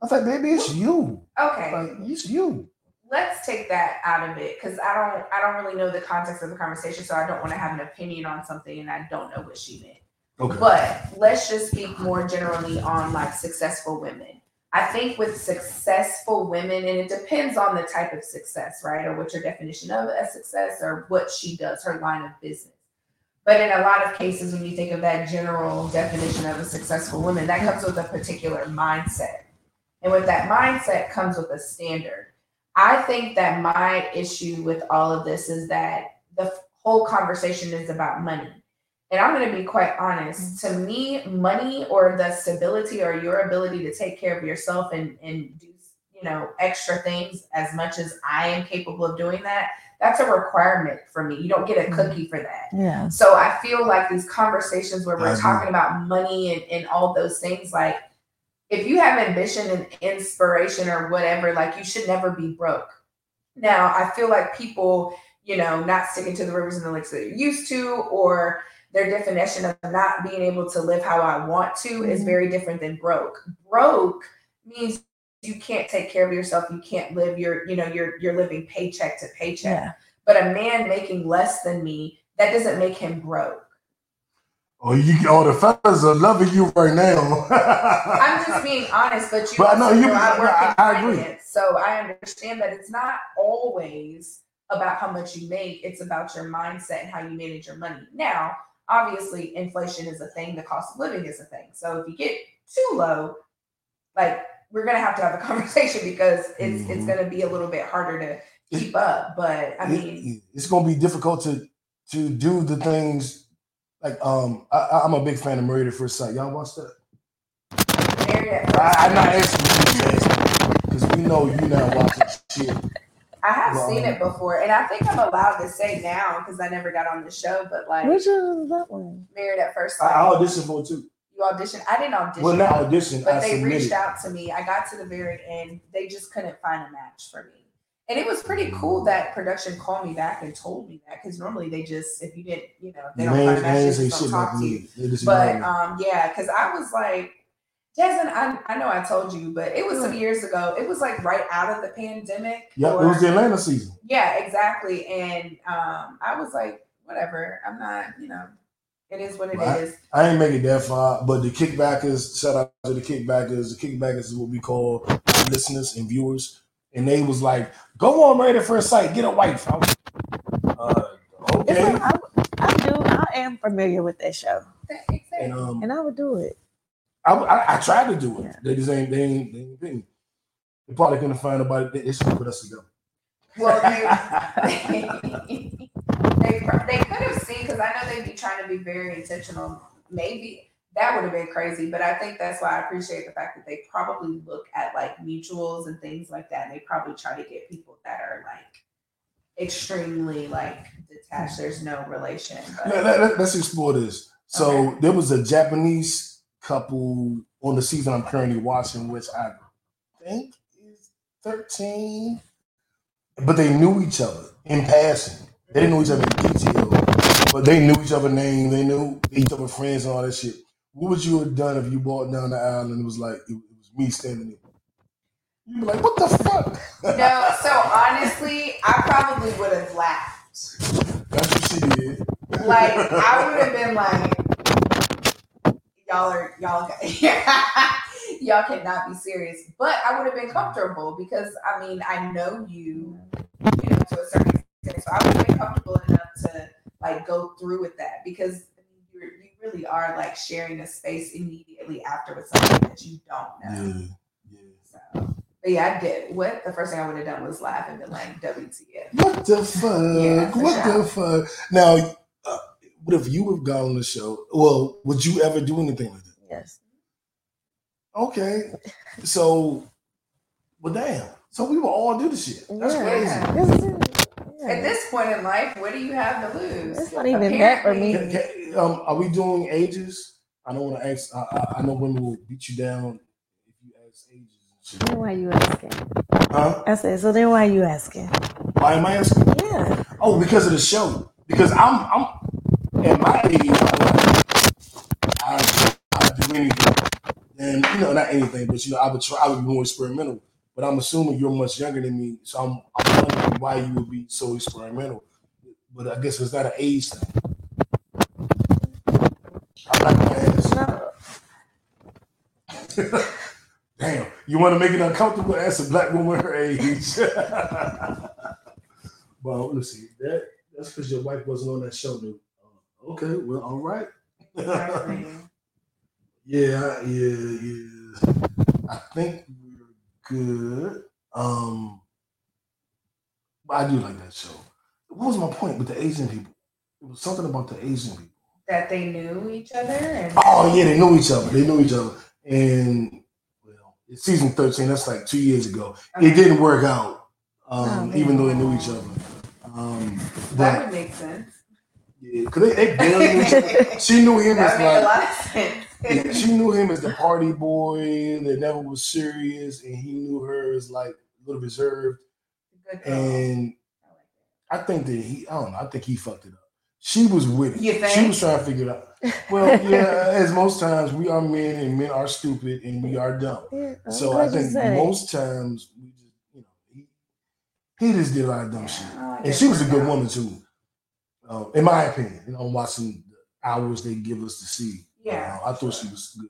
I was like, baby, it's you. Okay. Like, it's you. let's take that out of it because I don't I don't really know the context of the conversation, so I don't want to have an opinion on something and I don't know what she meant. Okay. But let's just speak more generally on like successful women. I think with successful women, and it depends on the type of success, right? Or what your definition of a success or what she does, her line of business. But in a lot of cases, when you think of that general definition of a successful woman, that comes with a particular mindset. And with that mindset comes with a standard. I think that my issue with all of this is that the whole conversation is about money. And I'm going to be quite honest. To mm-hmm. me, money or the stability or your ability to take care of yourself and, and do, you know, extra things as much as I am capable of doing that, that's a requirement for me. You don't get a mm-hmm. cookie for that. Yeah. So I feel like these conversations where we're agree. talking about money and, and all those things, like if you have ambition and inspiration or whatever, like you should never be broke. Now, I feel like people, you know, not sticking to the rivers and the lakes that they're used to, or their definition of not being able to live how I want to is Mhm. very different than broke. Broke means you can't take care of yourself, you can't live your, you know, you're you're living paycheck to paycheck. Yeah. But a man making less than me, that doesn't make him broke. Oh, you all the fellas are loving you right now. (laughs) I'm just being honest, but you But I know you- know I work in I- I agree. finance, so I understand that it's not always about how much you make; it's about your mindset and how you manage your money. Now, obviously, inflation is a thing; the cost of living is a thing. So if you get too low, like we're gonna have to have a (laughs) conversation because it's it's Mhm. gonna be a little bit harder to keep up. But I mean, it- it's gonna be difficult to to do the things like um I, I'm a big fan of Married at First Sight. Y'all watch that? I, I'm not asking you because we know you're not watching shit. I have Well, seen it before, and I think I'm allowed to say now because I never got on the show. But like, Which is that one? married at first I, sight. I auditioned for it too. You auditioned. I didn't audition. Well, not audition. but I they submitted. reached out to me. I got to the very end. They just couldn't find a match for me. And it was pretty cool that production called me back and told me that because normally they just, if you didn't, you know, if they don't They find a match, they they ain't say just don't talk like to you. me. They just But um, yeah, because I was like, Jasmine, I, I know I told you, but it was some years ago. It was like right out of the pandemic. Yep, it was the Atlanta season. yeah, exactly. And um, I was like, whatever. I'm not, you know, it is what it is. Right. I ain't make it that far, but the kickbackers, shout out to the kickbackers. The kickbackers is what we call listeners and viewers. And they was like, go on Married at First Sight, get a wife. I was, uh, okay. Like, I, I, do, I am familiar with that show, And um, and I would do it. I, I, I tried to do it. Yeah. They just ain't, they ain't, they ain't. They probably couldn't find nobody. They, they should put us together. Well, (laughs) they they, they could have seen because I know they'd be trying to be very intentional. Maybe that would have been crazy, but I think that's why I appreciate the fact that they probably look at like mutuals and things like that. And they probably try to get people that are like extremely like detached. There's no relation. But Let, let, us explore this. So Okay. there was a Japanese couple on the season I'm currently watching, which I think is 13, but they knew each other in passing. They didn't know each other in detail, but they knew each other name. They knew each other friends and all that shit. What would you have done if you walked down the aisle and it was like it, was me standing there? You'd be like, "What the fuck?" no, so honestly, I probably would have laughed. That's what she did. like I would have been like, y'all are y'all (laughs) y'all cannot be serious. But I would have been comfortable because I mean I know you, you know, to a certain extent. So I would have been comfortable enough to like go through with that because I you're, you really are like sharing a space immediately after with somebody that you don't know. Yeah, yeah. So, but yeah, I did. What the first thing I would have done was laugh and been like, "WTF." What the (laughs) fuck? Yeah, what sure. the fuck? Now, uh, what if you have gone on the show? Well, would you ever do anything like that? Yes. Okay. So, well, damn. So we will all do the shit. That's yeah. crazy. This is it. Yeah. At this point in life, what do you have to lose? It's not even that for me. Can- can- um, are we doing ages? I don't want to ask. I, I, I know women will beat you down if you ask ages and. Then why you asking? Huh? I said, so then why you asking? Why am I asking? Yeah. Oh, because of the show. Because I'm I'm at my age. I I do anything, and you know not anything, but you know I would try. I would be more experimental. But I'm assuming you're much younger than me, so I'm, I'm wondering why you would be so experimental. But I guess it's not an age thing. I like my ass. No. (laughs) Damn, you want to make it uncomfortable? Ask a black woman her age. (laughs) well, let's see. That that's because your wife wasn't on that show, dude. Okay, well, all right. Exactly. (laughs) yeah, yeah, yeah. I think we're good. Um, but I do like that show. What was my point with the Asian people? It was something about the Asian people. that they knew each other and Oh yeah, they knew each other. They knew each other, and well, it's season thirteen. That's like two years ago. It didn't work out, um, Oh, even though they knew each other. Um, that but would make sense. Yeah, because they, they barely (laughs) knew. She knew him That as would make a like lot of sense. yeah, she knew him as the party boy that never was serious, and he knew her as like a little reserved. Good. And I think that he, I don't know, I think he fucked it up. She was with it. She was trying to figure it out. Well, (laughs) yeah, as most times we are men and men are stupid and we are dumb. Yeah, So I think most times we just, you know, he, he just did a lot of dumb shit. I like And she was a good out. woman too, um, in my opinion. You know, I'm watching the hours they give us to see. Yeah, Uh, I thought she was good.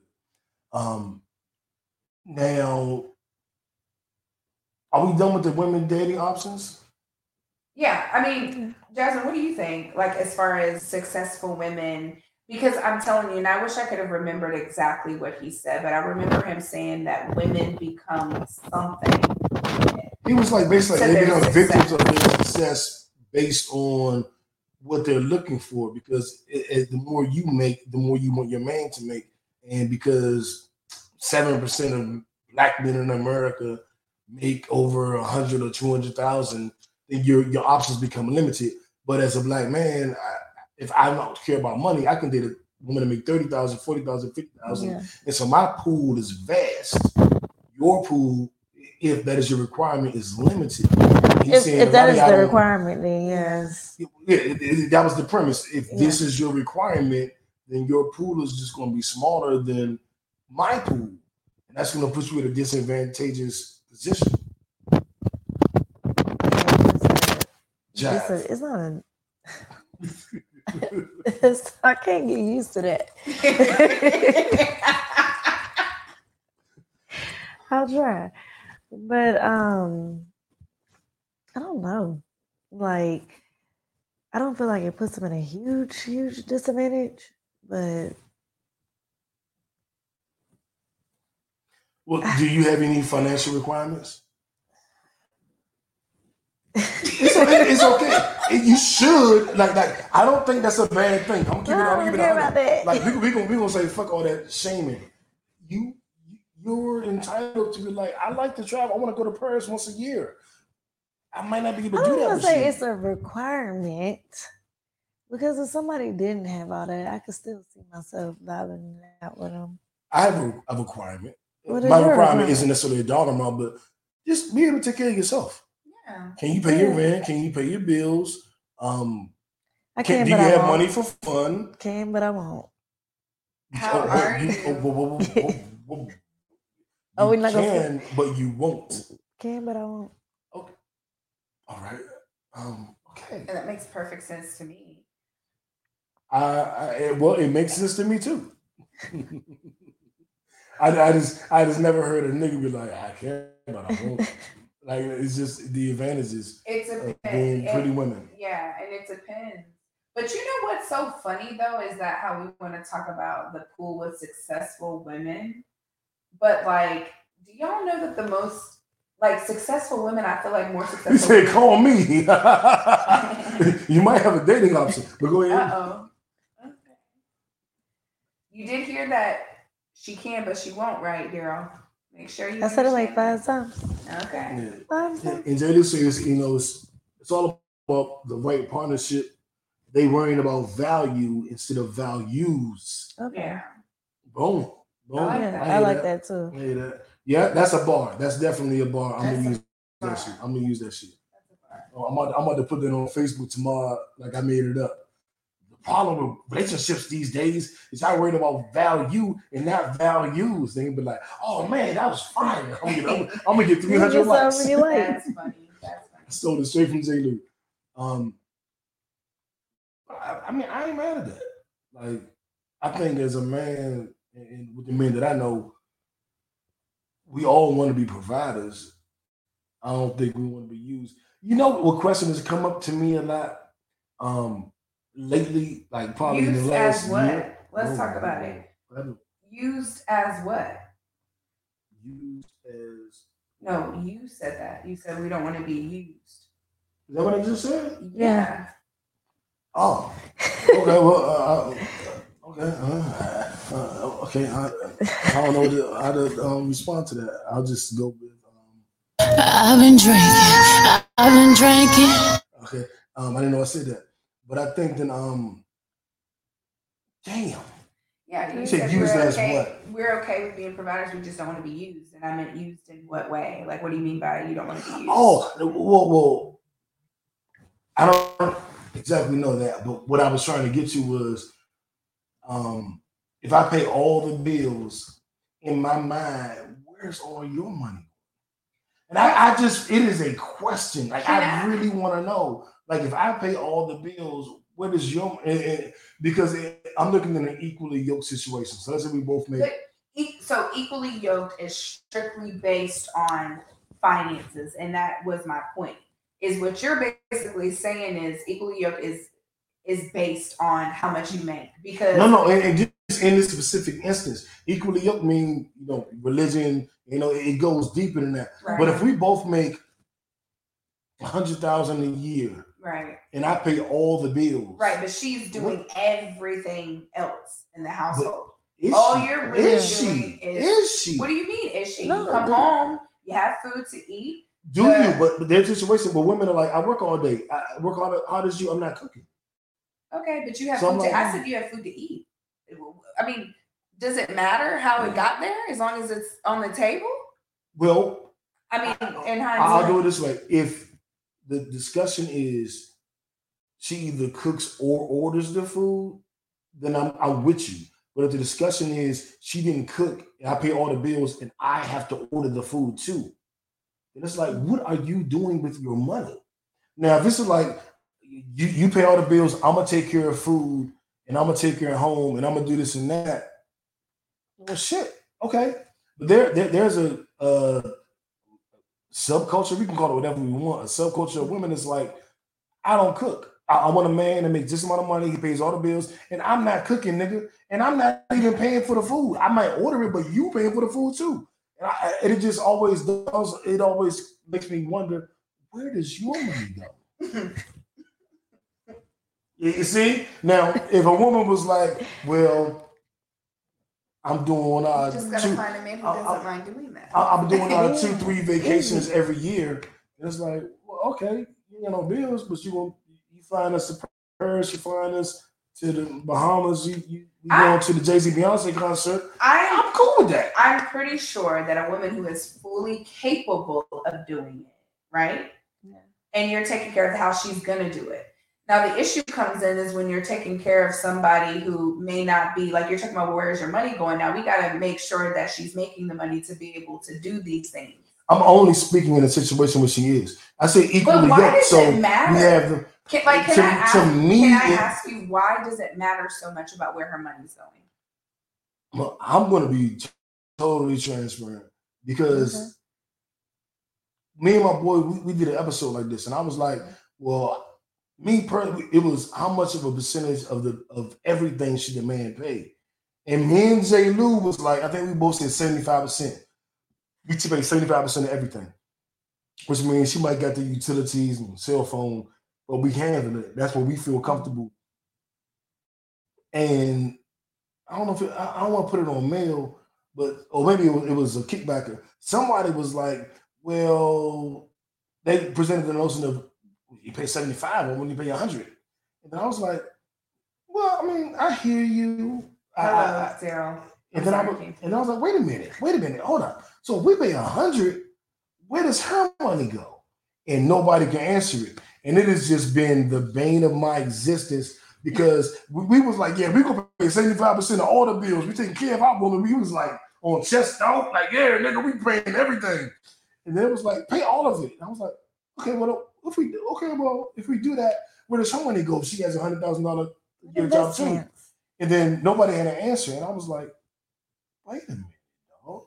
Um, now, are we done with the women dating options? Yeah, I mean, Jasmine, what do you think? Like as far as successful women, because I'm telling you, and I wish I could have remembered exactly what he said, but I remember him saying that women become something. He was like basically they become victims of their success based on what they're looking for. Because it, it- the more you make, the more you want your man to make, and because seven percent of black men in America make over a hundred or two hundred thousand, then your your options become limited. But as a black man, I, if I don't care about money, I can date a woman to make 30,000, 40,000, 50,000. Yeah. And so my pool is vast. Your pool, if that is your requirement, is limited. If, saying, if that "Ronnie, is the requirement, then yes. Yeah, it- it- that was the premise. If this is your requirement, then your pool is just going to be smaller than my pool. And that's going to put you in a disadvantageous position. It's, a, it's not a. it's, (laughs) I can't get used to that. (laughs) I'll try, but um, I don't know. Like, I don't feel like it puts them in a huge, huge disadvantage. But Well, do you have (laughs) any financial requirements? it's okay. It's okay. You should like like. I don't think that's a bad thing. I'm keeping. No, don't keeping about that. Like we we gonna we gonna say fuck all that shaming. You you're entitled to be like. I like to travel. I want to go to Paris once a year. I might not be able to do don't that. want With to say you. it's a requirement because if somebody didn't have all that, I could still see myself vibing out with them. I have a, a requirement. What is My your requirement requirement? isn't necessarily a dollar amount, but just be able to take care of yourself. yeah. Can you pay your rent? Can you pay your bills? Um, I can, can, do you I have won't. money for fun? Can, but I won't. How oh, are you, you? oh. Oh, we're not gonna can, but you won't. Can, but I won't. All right. Um, okay. And that makes perfect sense to me. I, I it- well, it makes sense to me too. (laughs) I, I just I just never heard a nigga be like, I but I won't. like it's just the advantages It's a of being pretty and- women. Yeah, and it depends. But you know what's so funny though is that how we want to talk about the pool with successful women, but like, do y'all know that the most like successful women? I feel like more (laughs) successful. You successful. said call me. (laughs) you might have a dating option, but go ahead. Uh oh. Okay. You did hear that she can, but she won't, right, Daryl? Make sure you. I said it like five times. Okay. Yeah. Five Yeah, times. and Jada says, you know, it's, it's all about the right partnership. They worrying about value instead of values. Okay. Boom. Boom. I like yeah, that. I hear like that too. I hear that. Yeah, that's a bar. That's definitely a bar. I'm That's gonna a use that shit. I'm gonna use that shit. Oh, I'm, about, I'm about to put that on Facebook tomorrow, like I made it up. The problem with relationships these days is y'all worried about value and not values. They be like, "Oh man, that was fire." I'm gonna get, I'm, I'm gonna get (laughs) 300 get likes. something you like. That's funny. That's funny. I stole it straight from J. Lou. Um, I, I mean, I ain't mad at that. Like, I think as a man, and- and with the men that I know, we all want to be providers. I don't think we want to be used. You know what question has come up to me a lot um lately, like probably in the Used last as what? year. Let's Oh, talk about it. Used as what? Used as No, you said that. You said we don't want to be used. is that what I just said? Yeah. Oh, okay. Well, uh, uh, okay. Uh, uh, okay. I, I don't know the, how to um, respond to that. I'll just go with. Um, I've been drinking. I've been drinking. okay. Um, I didn't know I said that, but I think then. Um, damn. Yeah, you You said said used we're as okay. what? We're okay with being providers. We just don't want to be used. And I meant used in what way? Like, what do you mean by you don't want to be used? Oh, well, well, I don't exactly know that, but what I was trying to get to was, um, if I pay all the bills in my mind, where's all your money? And I, I just, it is a question. Like I I- really want to know. Like if I pay all the bills, what is your? And, and- because it, I'm looking in an equally yoked situation. So let's say we both make. So equally yoked is strictly based on finances, and that was my point. Is what you're basically saying is equally yoked is is based on how much you make because No, no, and, and just in this specific instance, equally yoked mean you know religion. You know, it goes deeper than that. right, But if we both make a hundred thousand a year, right, and I pay all the bills, right, but she's doing everything else in the household. Is All she? you're really is she? doing is- is she? What do you mean? Is she? No, you come the- home, you have food to eat. Do Yeah. you? But, but there's a situation where women are like, I work all day. I work hard, hard as you. I'm not cooking. Okay, but you have So food. To, I said you have food to eat. I mean, does it matter how it got there as long as it's on the table? Well, I mean, in I'll do it this way. If the discussion is she either cooks or orders the food, then I'm, I'm with you. But if the discussion is she didn't cook and I pay all the bills and I have to order the food too, then it's like, what are you doing with your money? Now, if this is like you, you pay all the bills, I'm gonna take care of food and I'm gonna take care of home and I'm gonna do this and that. Well, shit, okay. But there, there there's a uh subculture, we can call it whatever we want. A subculture of women is like, I don't cook. I, I want a man that makes this amount of money, he pays all the bills, and I'm not cooking, nigga. And I'm not even paying for the food. I might order it, but you paying for the food too. And, I, it just always does, it always makes me wonder, where does your money go? (laughs) You you see? Now, if a woman was like, well, I'm doing uh, you just gotta two, find a man who doesn't I- mind doing that. I- I'm doing uh, two, (laughs) three vacations every year. And it's like, well, okay, you got no bills, but you going you flying us to Paris, you find us to the Bahamas, you you, you I- going to the Jay Z Beyonce concert. I'm I'm cool with that. I'm pretty sure that a woman who is fully capable of doing it, right? Yeah. And you're taking care of the house, she's gonna do it. Now the issue comes in is when you're taking care of somebody who may not be like you're talking about where's your money going. Now we gotta make sure that she's making the money to be able to do these things. I'm only speaking in a situation where she is. I say equally does so it matter? we have the Can, like, can To- I ask, to me, can I it- ask you why does it matter so much about where her money's going? Well, I'm going to be totally transparent because Okay. me and my boy, we, we did an episode like this, and I was like, well, me personally, it was how much of a percentage of the of everything should the man pay? And me and J. Lou was like, I think we both said 75%. We should pay 75% of everything. Which means she might get the utilities and cell phone, but we handle it. That's what we feel comfortable. And I don't know if it, I, I don't want to put it on mail, but or maybe it was, it was a kickbacker. Somebody was like, "Well, they presented the notion of you pay seventy five or when you pay hundred, and I was like, "Well, I mean, I hear you. I, I, Daryl. And then I was, and I was like, wait a minute, wait a minute, hold on. So if we pay a hundred, where does her money go? And nobody can answer it. And it has just been the bane of my existence because we, we was like, yeah, we gonna pay 75% of all the bills. We taking care of our woman. We was like on chest out, like, yeah, nigga, we paying everything. And then it was like, pay all of it. And I was like, okay, well, if we do, okay, well, if we do that, where does her money go? She has a hundred thousand dollar job too. And then nobody had an answer. And I was like, wait a minute, dog.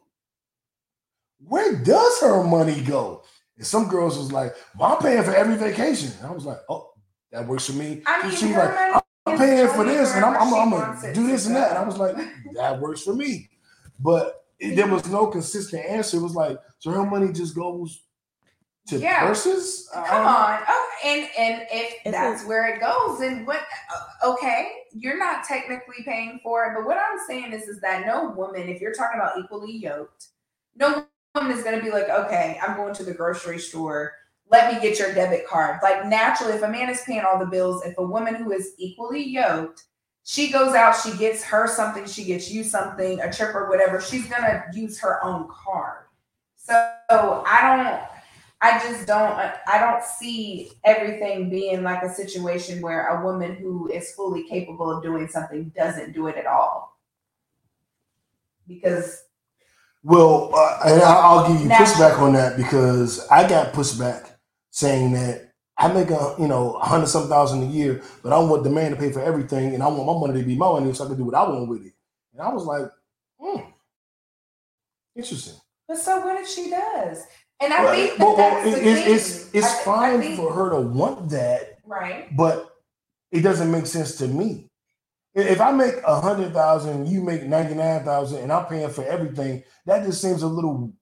Where does her money go? And some girls was like, well, I'm paying for every vacation. And I was like, oh, that works for me. I mean, she was like, money I'm paying for this and I'm, I'm, I'm gonna do this and that. And I was like, that works for me. But it, there was no consistent answer. It was like, so her money just goes to Yeah. purses? Come I- on. Oh, and and if It's that's a- where it goes, then what? uh, Okay, you're not technically paying for it, but what I'm saying is, is that no woman, if you're talking about equally yoked, no woman is going to be like, okay, I'm going to the grocery store. Let me get your debit card. Like naturally, if a man is paying all the bills, if a woman who is equally yoked, she goes out, she gets her something, she gets you something, a trip or whatever. She's gonna use her own card. So I don't. I just don't I don't see everything being like a situation where a woman who is fully capable of doing something doesn't do it at all. Because Well, uh, and I'll give you Now- pushback on that because I got pushback saying that I make a you know a hundred some thousand a year, but I want the man to pay for everything, and I want my money to be my money so I can do what I want with it. And I was like, hmm, interesting. but so what if she does? And I Well, think that well, well, that's it- the it's it's I thi- I fine think- for her to want that, right. but it doesn't make sense to me. If I make a hundred thousand, you make ninety nine thousand, and I'm paying for everything, that just seems a little.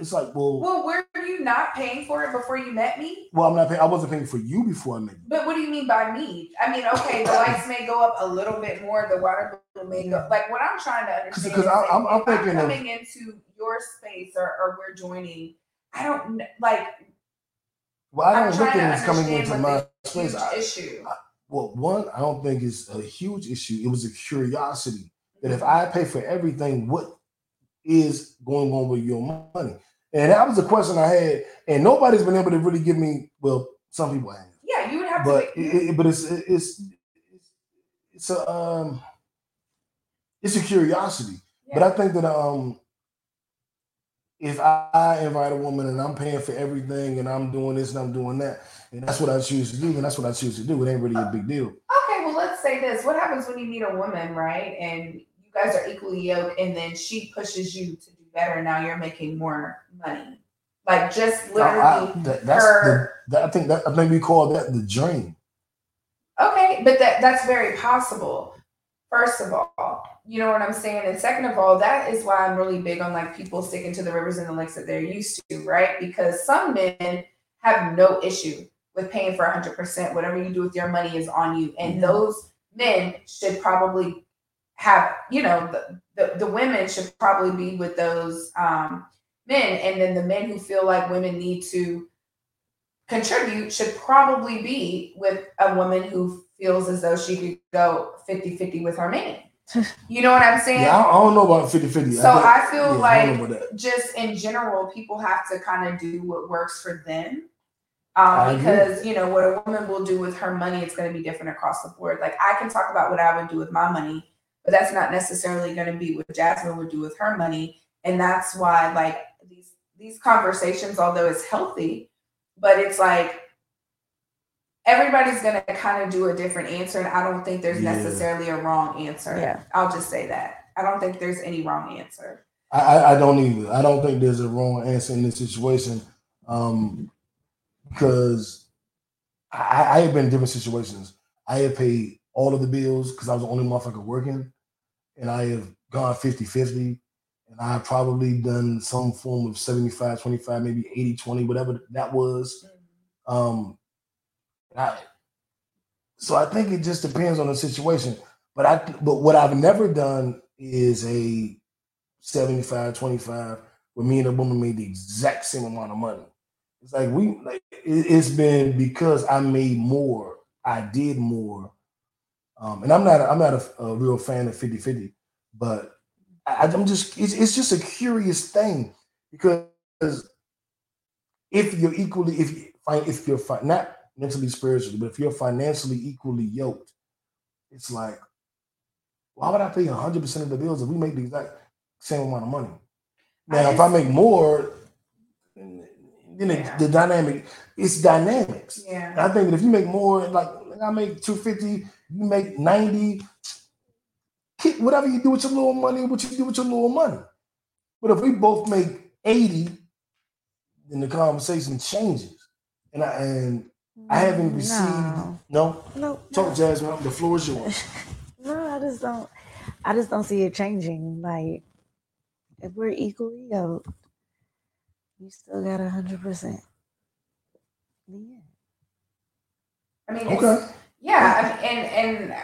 It's like, well, Well, were you not paying for it before you met me? Well, I'm not paying. I wasn't paying for you before I met you. But what do you mean by me? I mean, okay, the lights may go up a little bit more, the water bill may go. Like what I'm trying to understand. because I'm- I'm thinking of- coming into your space or, or we're joining. I don't like. Well, I don't look trying at it as coming into my space. I, issue. well, one, I don't think it's a huge issue. It was a curiosity that if I pay for everything, what is going on with your money? And that was a question I had, and nobody's been able to really give me. Well, some people have, Yeah, you would have but to. it, it- but it's it's it's a um it's a curiosity. But I think that um if I invite a woman and I'm paying for everything and I'm doing this and I'm doing that, and that's what I choose to do, and that's what I choose to do. It ain't really a big deal. Okay, well, let's say this. What happens when you meet a woman, right? And you guys are equally yoked, and then she pushes you to do better. Now you're making more money. Like just I- I- literally. that- that's her- the, that, I think that I think we call that the dream. Okay, but that that's very possible. First of all, you know what I'm saying, and second of all, that is why I'm really big on like people sticking to the rivers and the lakes that they're used to, right? Because some men have no issue with paying for 100%. Whatever you do with your money is on you, and those men should probably have, you know, the the, the women should probably be with those um, men, and then the men who feel like women need to contribute should probably be with a woman who feels as though she could go 50-50 with her man. You know what I'm (laughs) saying? Yeah, I, I don't know about 50 50. So I feel yeah, I like that. just in general, people have to kind of do what works for them. Um, because you know what a woman will do with her money, it's going to be different across the board. Like I can talk about what I would do with my money, but that's not necessarily going to be what Jasmine would do with her money, and that's why like these these conversations, although it's healthy, but it's like everybody's going to kind of do a different answer, and I don't think there's Yeah. necessarily a wrong answer. Yeah. I'll just say that I don't think there's any wrong answer. I, I, I don't either. I don't think there's a wrong answer in this situation. Um, because I, I have been in different situations. I have paid all of the bills because I was the only motherfucker working, and I have gone 50 50. And I've probably done some form of 75 25, maybe 80 20, whatever that was. Um, So I think it just depends on the situation. But I but what I've never done is a 75 25 where me and a woman made the exact same amount of money. It's like we like it, it's been because I made more, I did more. Um, and I'm not a, I'm not a, a real fan of 50 50. But I, I'm just it's, it's just a curious thing because if you're equally if if you're not mentally spiritually, but if you're financially equally yoked, it's like why would I pay 100 percent of the bills if we make the exact same amount of money? Now, if I make more, then it- the dynamic it's dynamics. Yeah. And I think that if you make more, like I make 250, you make 90, keep whatever you do with your little money, what you do with your little money. But if we both make 80, then the conversation changes. And I and I mm, haven't received No. no. No, Talk Jasmine, the floor is yours. (laughs) No, I just don't. I just don't see it changing. Like, if we're equally yoked, you still got a hundred percent. Yeah. I mean, Okay. it's, yeah, I mean, and and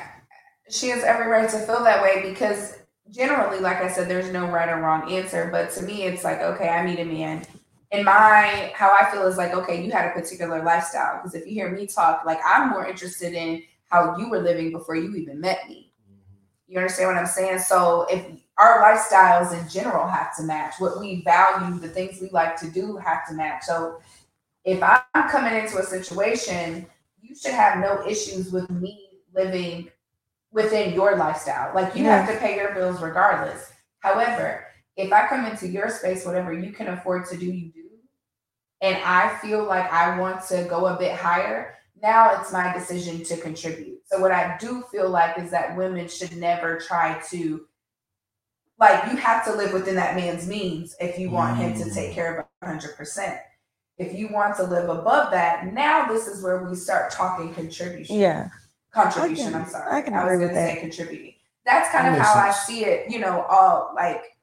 she has every right to feel that way because generally, like I said, there's no right or wrong answer. But to me, it's like, okay, I meet a man. And my how I feel is like, okay, you had a particular lifestyle. Because if you hear me talk, like I'm more interested in how you were living before you even met me. Mm-hmm. You understand what I'm saying? So if our lifestyles in general have to match, what we value, the things we like to do have to match. So if I'm coming into a situation, you should have no issues with me living within your lifestyle. Like you have to pay your bills regardless. However, if I come into your space, whatever you can afford to do, you do. And I feel like I want to go a bit higher, now it's my decision to contribute. So what I do feel like is that women should never try to like you have to live within that man's means if you want him to take care of 100%. If you want to live above that, now this is where we start talking contribution. Yeah. Contribution, I can- I'm sorry. I can was agree with that. contributing. That's kind That of how I see it, you know, all like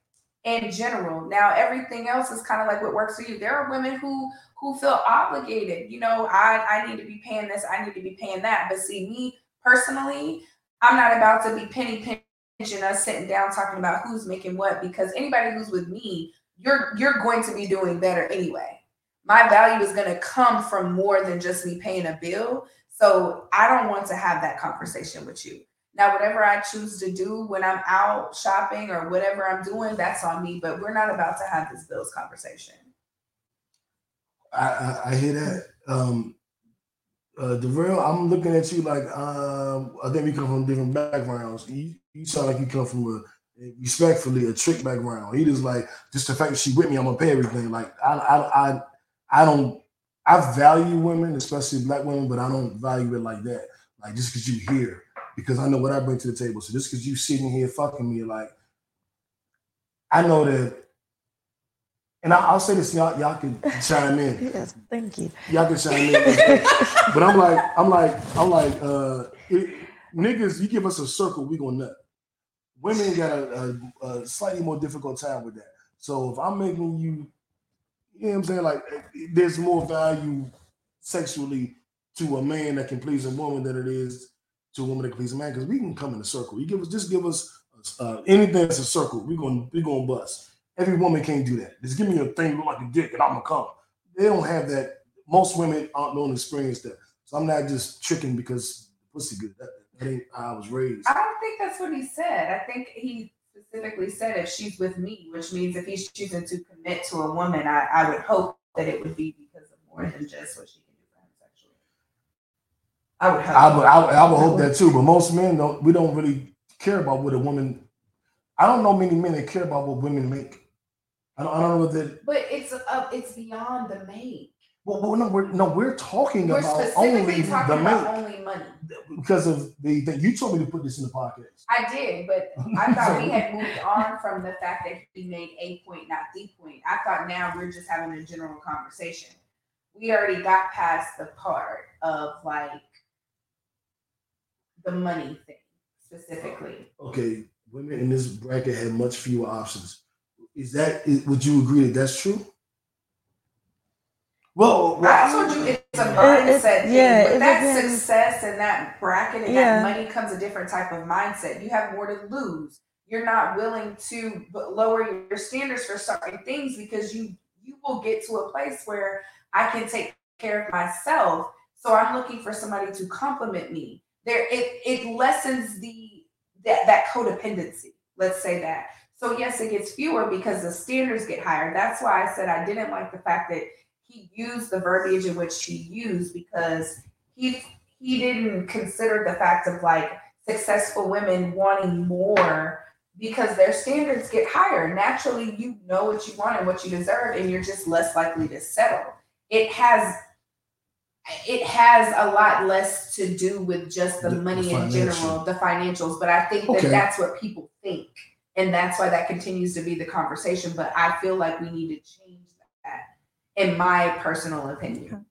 in general. Now everything else is kind of like what works for you. There are women who who feel obligated. You know, I I need to be paying this, I need to be paying that. But see, me personally, I'm not about to be penny pinching us sitting down talking about who's making what because anybody who's with me, you're you're going to be doing better anyway. My value is going to come from more than just me paying a bill. So I don't want to have that conversation with you. Now, whatever I choose to do when I'm out shopping or whatever I'm doing, that's on me. But we're not about to have this bills conversation. I, I, I hear that. Um, uh, DeVille, I'm looking at you like um, I think we come from different backgrounds. You, you sound like you come from a respectfully a trick background. He just like just the fact that she with me, I'm gonna pay everything. Like I, I, I, I don't. I value women, especially black women, but I don't value it like that. Like just because you here, because I know what I bring to the table. So just because you sitting here fucking me, like I know that. And I, I'll say this, y'all, y'all can chime in (laughs) Yes. Thank you. y'all can chime in. (laughs) but I'm like, I'm like, I'm like, uh, it, niggas, you give us a circle, we gonna nut. Women got a, a, a slightly more difficult time with that. So if I'm making you, you know what I'm saying, like, there's more value sexually to a man that can please a woman than it is to a woman that can please a man. Because we can come in a circle. You give us, just give us uh, anything that's a circle. We're gonna, we gonna bust. Every woman can't do that. Just give me a thing look like a dick and I'm gonna come. They don't have that. Most women aren't don't experience that. So I'm not just tricking because pussy good. That, that ain't how I was raised. I don't think that's what he said. I think he specifically said if she's with me, which means if he's choosing to commit to a woman, I, I would hope that it would be because of more than just what she can do for him sexually. I would hope. I would, I, would- I would hope that too. But most men don't. We don't really care about what a woman. I don't know many men that care about what women make. I don't, I don't know that. But it's uh, it's beyond the make. Well, well, no, we're no, we're talking We're about specifically only talking the about make only money. because of the thing. You told me to put this in the podcast. I did, but I thought we had (laughs) moved on from the fact that he made a point, not the point. I thought now we're just having a general conversation. We already got past the part of like the money thing specifically. Okay, women in this bracket have much fewer options. Is that? Is, would you agree that that's true? Well, I told you it's a mindset it- thing. yeah, With it that depends. success and that bracket and Yeah. that money comes a different type of mindset. You have more to lose. You're not willing to lower your standards for certain things because you you will get to a place where I can take care of myself. So I'm looking for somebody to compliment me. There, it it lessens the that that codependency. Let's say that. So yes, it gets fewer because the standards get higher. That's why I said I didn't like the fact that he used the verbiage in which he used because he he didn't consider the fact of like successful women wanting more because their standards get higher. Naturally, you know what you want and what you deserve, and you're just less likely to settle. It has it has a lot less to do with just the, The- the money in general, the financials. But I think Okay. that that's what people think, and that's why that continues to be the conversation. But I feel like we need to change that, in my personal opinion.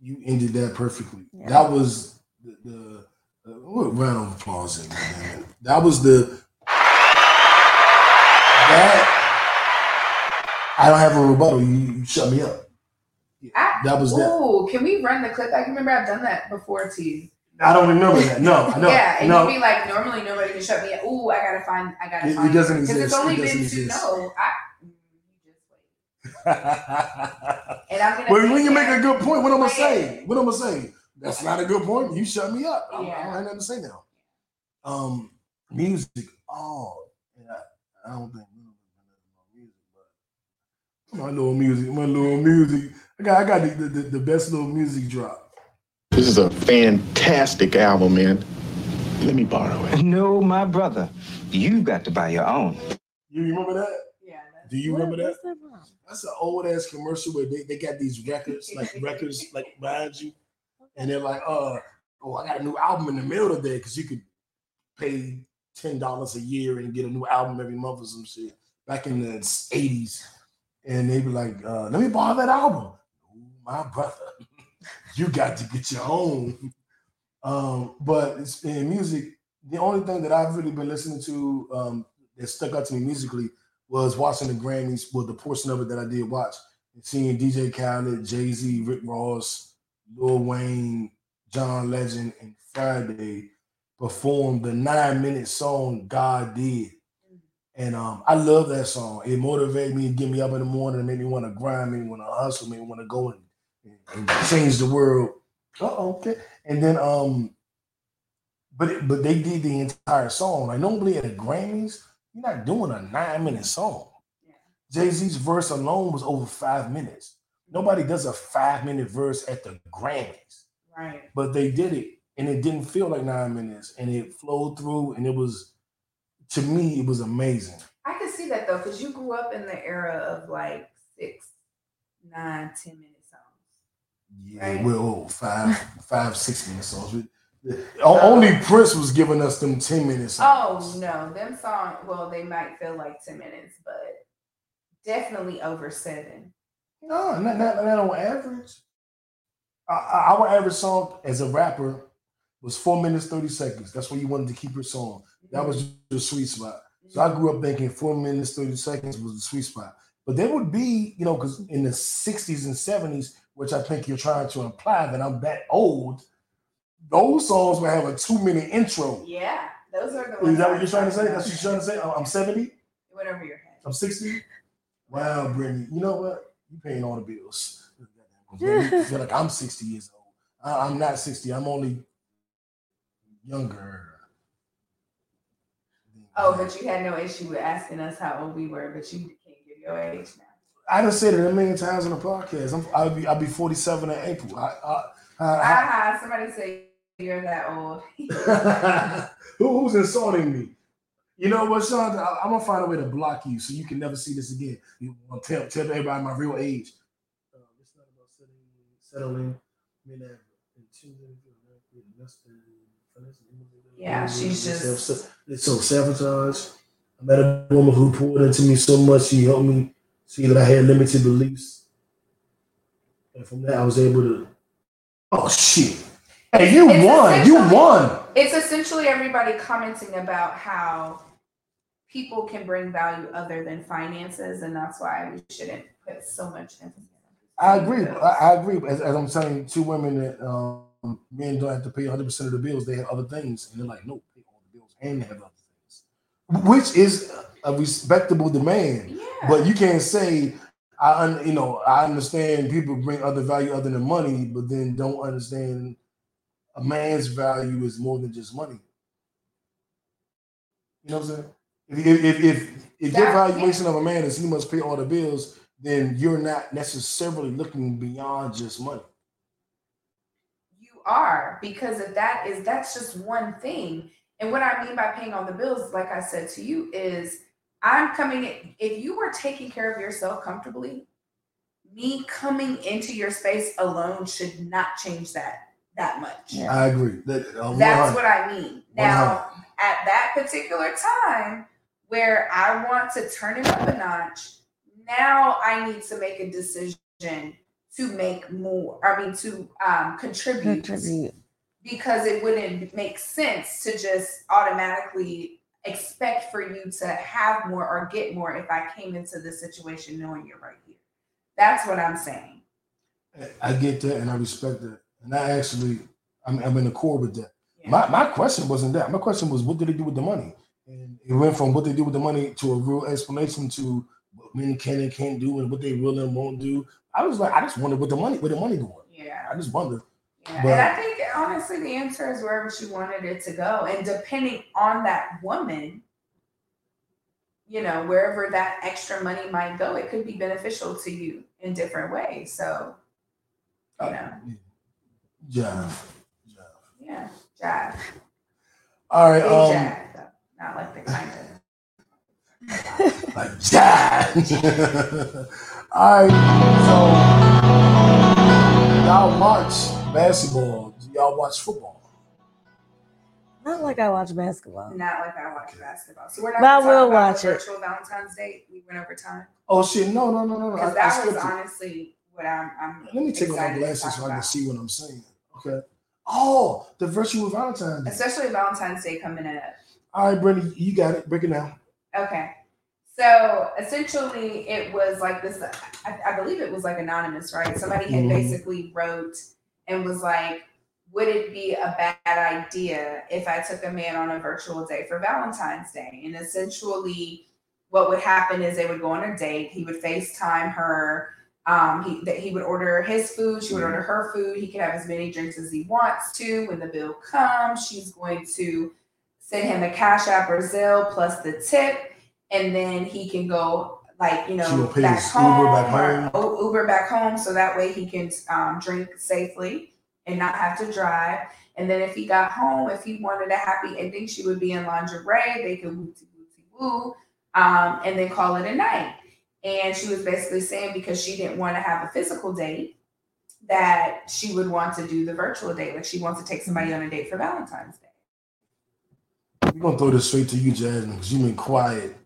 You ended that perfectly. Yeah. That was the, the uh, what round of applause. in, man. That was the that. I don't have a rebuttal. You, you shut me up. I, That was that. Ooh, can we run the clip? I can remember I've done that before to you. I don't remember that. No, I know. yeah, and no. you'd be like, normally nobody can shut me up. Ooh, I gotta find, I gotta It- it doesn't because it's exist. only It doesn't been two. exist. No, I. mm, just wait. (laughs) And I'm gonna. Well, when you make a good point, what I'm gonna say? What I'm gonna say? That's not a good point. You shut me up. I, I Yeah. don't have nothing to say now. Um, music. Oh, yeah. I don't think music, but my little music, my little music. I got, I got the, the, the best little music drop. This is a fantastic album, man. Let me borrow it. (laughs) No, my brother. You got to buy your own. You remember that? Yeah. Do you What- remember that? that? That's an old ass commercial where they, they got these records, like records, like behind you, and they're like, uh, oh, I got a new album in the mail today because you could pay ten dollars a year and get a new album every month or some shit. Back in the eighties, and they'd be like, uh, let me borrow that album. My brother, you got to get your own. Um, but it's in music. The only thing that I've really been listening to um, that stuck out to me musically was watching the Grammys, well, the portion of it that I did watch, and seeing DJ Khaled, Jay Z, Rick Ross, Lil Wayne, John Legend, and Fridayy perform the nine minute song God Did. And um, I love that song. It motivated me, get me up in the morning, and made me want to grind, made me want to hustle, made me want to go and, and change the world. Oh, okay. And then um, but it, but they did the entire song. Like normally at the Grammys, you're not doing a nine minute song. Jay Z's verse alone was over five minutes. Nobody does a five minute verse at the Grammys, Right. but they did it, and it didn't feel like nine minutes, and it flowed through, and it was, to me, it was amazing. I can see that though, because you grew up in the era of like six, nine, ten minute songs. Yeah, Right. well, five, (laughs) five, six minute songs. We- the- Only Prince was giving us them ten minutes. Oh no, them song. Well, they might feel like ten minutes, but definitely over seven. No, not, not, not on average. Uh, our average song as a rapper was four minutes, 30 seconds. That's where you wanted to keep your song. That was your sweet spot. So I grew up thinking four minutes, 30 seconds was the sweet spot. But there would be, you know, because in the 60s and 70s, which I think you're trying to imply that I'm that old, those songs would have a two minute intro. Yeah, those are the ones. Is that what you're trying to say? That's what you're trying to say? I'm- I'm 70? about. Went over your head. I'm 60? Wow, Brittani. You know what? You're paying all the bills. You (laughs) feel like I'm 60 years old. I- I'm not 60. I'm only younger. Oh, but you had no issue with asking us how old we were, but you can't give your age now. I done said it a million times on the podcast. I'm, I'll be I'll be 47 in April. I, I, I, Aha, somebody say you're that old. (laughs) (laughs) Who, who's insulting me? You know what, Sean? I, am gonna find a way to block you so you can never see this again. You want to tell tell everybody my real age. Uh, it's not about settling, settling. Yeah, she's just- It's so sabotage. I met a woman who poured into me so much. She helped me see that I had limited beliefs, and from that I was able to. Oh shit! Hey, you It's won! You won! It's essentially everybody commenting about how people can bring value other than finances, and that's why we shouldn't put so much emphasis. I agree. I, agree. As, as I'm telling two women that um, men don't have to pay 100 percent of the bills; they have other things, and they're like, no, pay all the bills and they have other which is a respectable demand. Yeah. But you can't say, I un, you know, I understand people bring other value other than money, but then don't understand a man's value is more than just money. You know what I'm saying? If if if, if, if your valuation of a man is he must pay all the bills, then you're not necessarily looking beyond just money. you are because if that is that's just one thing and what i mean by paying all the bills like i said to you is i'm coming in if you were taking care of yourself comfortably me coming into your space alone should not change that that much. I agree. That, uh, that's what i mean. Now at that particular time where i want to turn it up a notch now i need to make a decision to make more i mean to um, contribute. Contribute. Because it wouldn't make sense to just automatically expect for you to have more or get more if I came into this situation knowing you're right here. That's what I'm saying. I get that and I respect that. And I actually, I'm, I'm in accord with that. My, my question wasn't that. My question was, what did they do with the money? And it went from what they do with the money to a real explanation to what men can and can't do and what they will and won't do. I was like, I just wondered what the money, where the money going. Yeah. I just wonder. Yeah. But- and I think honestly the answer is wherever she wanted it to go. And depending on that woman, you know, wherever that extra money might go, it could be beneficial to you in different ways. So, you know, Yeah. yeah, jive. All right. Big Um, jive, though. Not like the kind of (laughs) like that. (laughs) All right. So y'all watch basketball. Do y'all watch football? Not like I watch basketball. Not like I watch basketball. So we're not But I will about watch the it. virtual Valentine's Day. We went over time. Oh shit! No, no, no, no, no. I, Because I that was skipped it. honestly what I'm I'm Let me take off my glasses talk so I can see what I'm saying. Okay. Oh, the virtual Valentine's. Day. Especially Valentine's Day coming up. All right, Brittani, you got it. Break it down. Okay. So essentially, it was like this. I, I believe it was like anonymous, right? Somebody had Mhm. basically wrote and was like, "Would it be a bad idea if I took a man on a virtual date for Valentine's Day?" And essentially, what would happen is they would go on a date. He would FaceTime her. Um, he that he would order his food. She would order her food. He could have as many drinks as he wants to. When the bill comes, she's going to send him a Cash App or Zelle plus the tip, and then he can go like you She know will pay back home, Uber back home. Uber back home, so that way he can um, drink safely and not have to drive. And then if he got home, if he wanted a happy ending, she would be in lingerie. They could wooty wooty woo, um, and then call it a night. And she was basically saying because she didn't want to have a physical date, that she would want to do the virtual date. Like she wants to take somebody on a date for Valentine's Day. We're gonna throw this straight to you, Jasmine, because you've been quiet.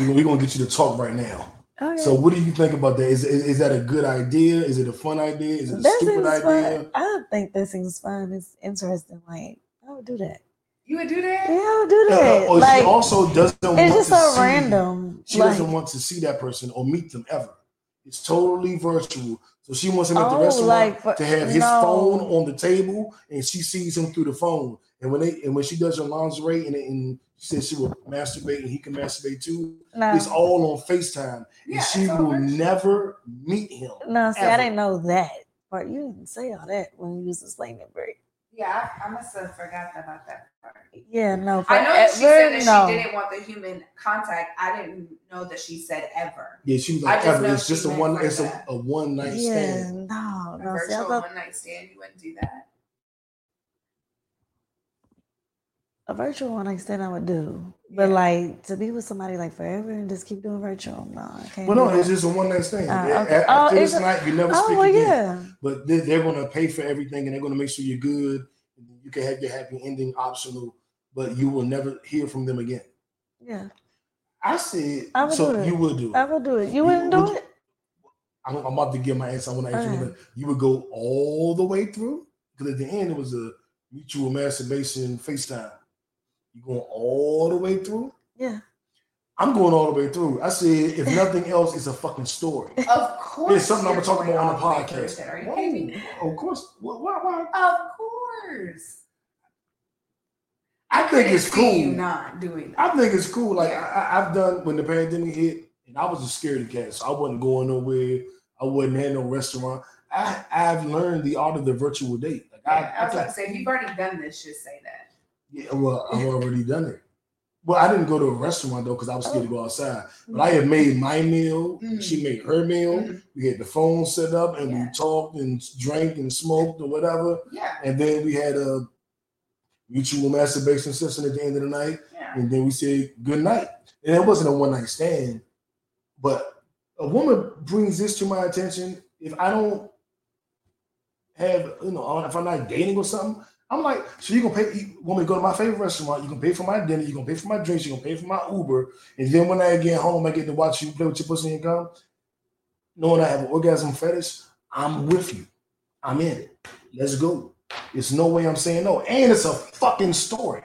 We're gonna, we're gonna get you to talk right now. Okay. So, what do you think about that? Is, is is that a good idea? Is it a fun idea? Is it a That stupid idea? fun. I don't think that seems fun. It's interesting. Like I would do that. You would do that? Yeah, I would do Uh, that. or like she also doesn't want it's just to so see, random. She like, doesn't want to see that person or meet them ever. It's totally virtual. So she wants him at the Oh, restaurant like for- to have his no. phone on the table, and she sees him through the phone. And when they and when she does her lingerie and, and she says she will masturbate and he can masturbate too, No. it's all on Facetime, Yeah, and she will virtual. never meet him. no, see, I didn't know that. But you didn't say all that when you was explaining break. Yeah, I, I must have forgot about that part. Yeah, no. I know that she said that no. she didn't want the human contact. I didn't know that she said ever. Yeah, she was like, just ever. know It's just a one. for It's a, a one night Yeah, stand. no, A no. See, I virtual thought one night stand, you wouldn't do that. A virtual one I stand I would do, but like to be with somebody like forever and just keep doing virtual, no, I can't. Well, no, it's just a one night stand. Uh, a- okay. Oh, After is this night, you never Oh speak well, again. yeah. But they, they're going to pay for everything, and they're going to make sure you're good. You can have your happy ending optional, but you will never hear from them again. Yeah, I said, I would so do it. you would do it. I would do it. You wouldn't do would- it? I'm, I'm about to give my answer. I want to answer. You. You would go all the way through because at the end it was a mutual masturbation FaceTime. You going all the way through? Yeah. I'm going all the way through. I said, if nothing else, it's a fucking story. Of course. It's something I'm gonna talk about on the all way through podcast. it. Are you kidding me? Of course. Why? why? Of course. I think it's see You cool. not doing that. I think it's cool. Like Yeah. I, I- I've done when the pandemic hit, and I was a scaredy cat, so I wasn't going nowhere. I wasn't at no restaurant. I, I've learned the art of the virtual date. Like Yeah, I I, was I, to say, if you've already done this, just say that. Yeah, well, I've already done it. Well, I didn't go to a restaurant though because I was scared to go outside. But I had made my meal. Mm. She made her meal. We had the phone set up and we talked and drank and smoked or whatever. Yeah. And then we had a mutual masturbation session at the end of the night. Yeah. And then we said good night. And it wasn't a one night stand. But a woman brings this to my attention. If I don't have, you know, if I'm not dating or something, I'm like, so you gonna pay? You want me to go to my favorite restaurant? You gonna pay for my dinner? You gonna pay for my drinks? You gonna pay for my Uber? And then when I get home, I get to watch you play with your pussy and gum. Knowing I have an orgasm fetish, I'm with you. I'm in it. Let's go. There's no way I'm saying no, and it's a fucking story.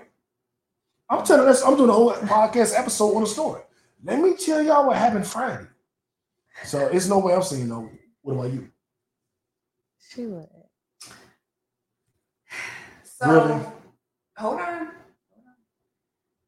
I'm telling us, I'm doing a whole podcast episode on the story. Let me tell y'all what happened Friday. So it's no way I'm saying no. What about you? Would. So Really? hold on.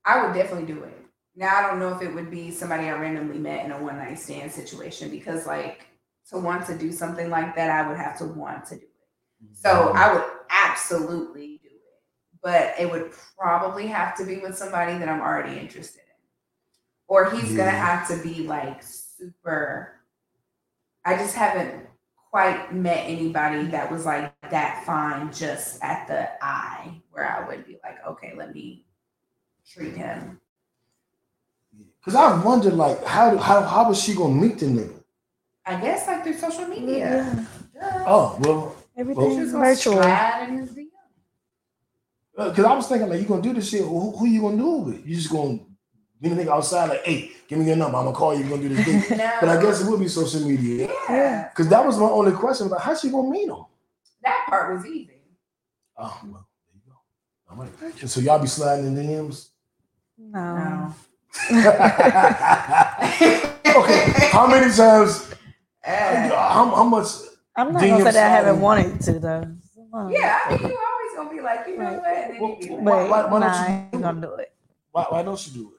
I would definitely do it. Now I don't know if it would be somebody I randomly met in a one night stand situation because like to want to do something like that, I would have to want to do it. So I would absolutely do it. But it would probably have to be with somebody that I'm already interested in. Or he's gonna have to be like super I just haven't quite met anybody that was like that fine just at the eye where I would be like, okay, let me treat him. Because I wondered, like, how how how was she gonna meet the nigga? I guess like through social media. Oh well, Everything's She's gonna virtual. slide in because uh, I was thinking like, you gonna do this shit? Who, who you gonna do it with? You just gonna be the nigga outside like, hey, give me your number. I'm gonna call you. We're gonna do this thing. (laughs) No. But I guess it would be social media. Yeah. Because that was my only question. Like, how's she gonna meet him? That part was easy. Oh well, there you go. All right. And so y'all be sliding in the DMs. No. (laughs) okay. How many times? Eh. How, how much? I'm not gonna say that I haven't wanted to though. Yeah, I mean, you always gonna be like, you know what? And then you be like, But why- why don't nah, you I ain't gonna do it. Why, why don't you do it?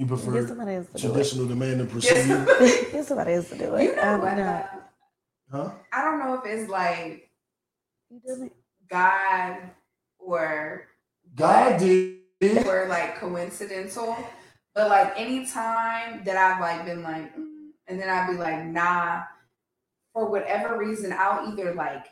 You Get prefer somebody else to do it. traditional demand and procedure? Get somebody else to do it. You know I'm what? not. Huh? I don't know if it's like You done it? God or God did. or like coincidental. But like anytime that I've like been like, mm, and then I'd be like, nah, for whatever reason, I'll either like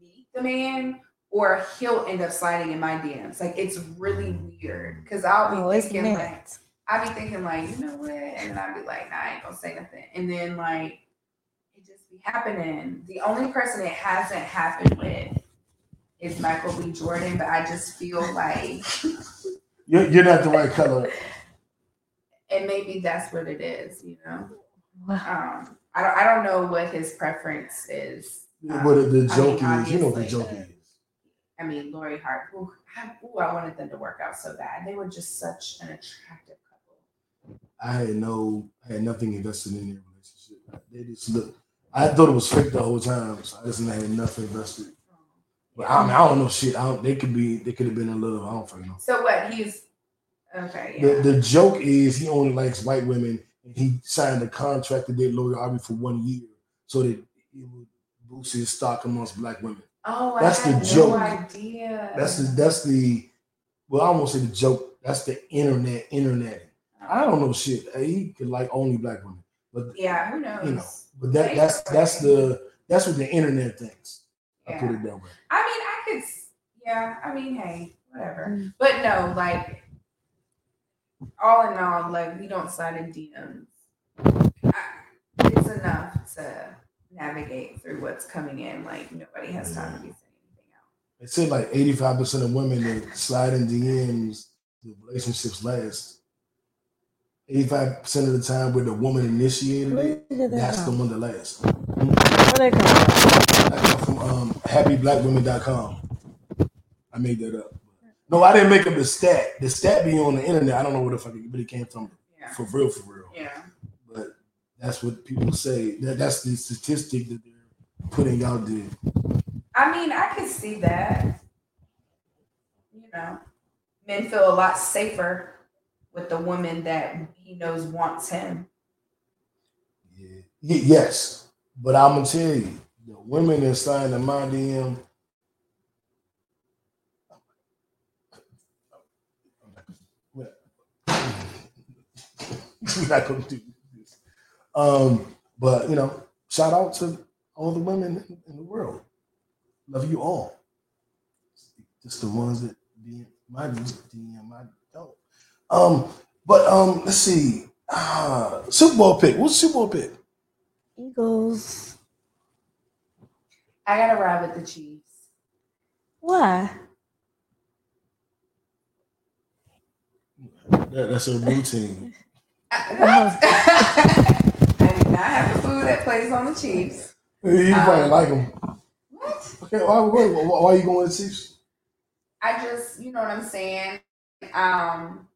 meet the man or he'll end up sliding in my DMs. Like it's really weird because I'll be Oh, thinking like, meant. I'll be thinking like, you know what? And then I'd be like, nah, I ain't gonna say nothing. And then like it just be happening. The only person it hasn't happened with is Michael B. Jordan, but I just feel like You're, you're not the right color. and maybe that's what it is, you know. Um, I don't, I don't know what his preference is. Um, what the I mean, is. You know what the obviously, joke is. I mean, Lori Hart. Ooh, I, ooh, I wanted them to work out so bad. They were just such an attractive couple. I had no, I had nothing invested in their relationship. They just look. I thought it was fake the whole time. So I just had nothing invested. But I, mean, I don't know shit. I don't, they could be. They could have been in love. I don't fucking know. So what? He's okay. Yeah. The, the joke is he only likes white women, and he signed a contract to date Lori Harvey for one year, so that it would boost his stock amongst black women. Oh, That's I the had joke. no idea. That's the that's the well, I won't say the joke. That's the internet. Internet. I don't know shit. He could like only black women, but yeah. Who knows? you know, but that that's that's the that's what the internet thinks. I put it that way. I mean, I could. Yeah. I mean, hey, whatever. Mm. But no, like, all in all, like, we don't slide in DMs. I- It's enough to navigate through what's coming in. Like, nobody has time to be saying They said like eighty five percent of women that slide in DMs, the relationships last. Eighty five percent of the time, where the woman initiated it, Where did that that's the one that lasts. Where they come from? That come from um, happyblackwomen.com. I made that up. No, I didn't make up the stat. The stat be on the internet. I don't know where the fuck it really came from. For real, for real. Yeah. But that's what people say. That that's the statistic that they're putting out there. I mean, I can see that. You know, men feel a lot safer with the woman that he knows wants him. Y- yes, but I'm gonna tell you, the women signed the my DM, not gonna do this. Um, but you know, shout out to all the women in, the world. Love you all. Just the ones that DM my DM my. Um, but um, let's see. Uh, Super Bowl pick. What's Super Bowl pick? Eagles. I gotta ride with the Chiefs. Why? That, that's a routine. (laughs) I do not have a food that plays on the Chiefs. You probably Um, like them. What? Okay, why, why, why, why are you going to Chiefs? I just, you know what I'm saying. Um,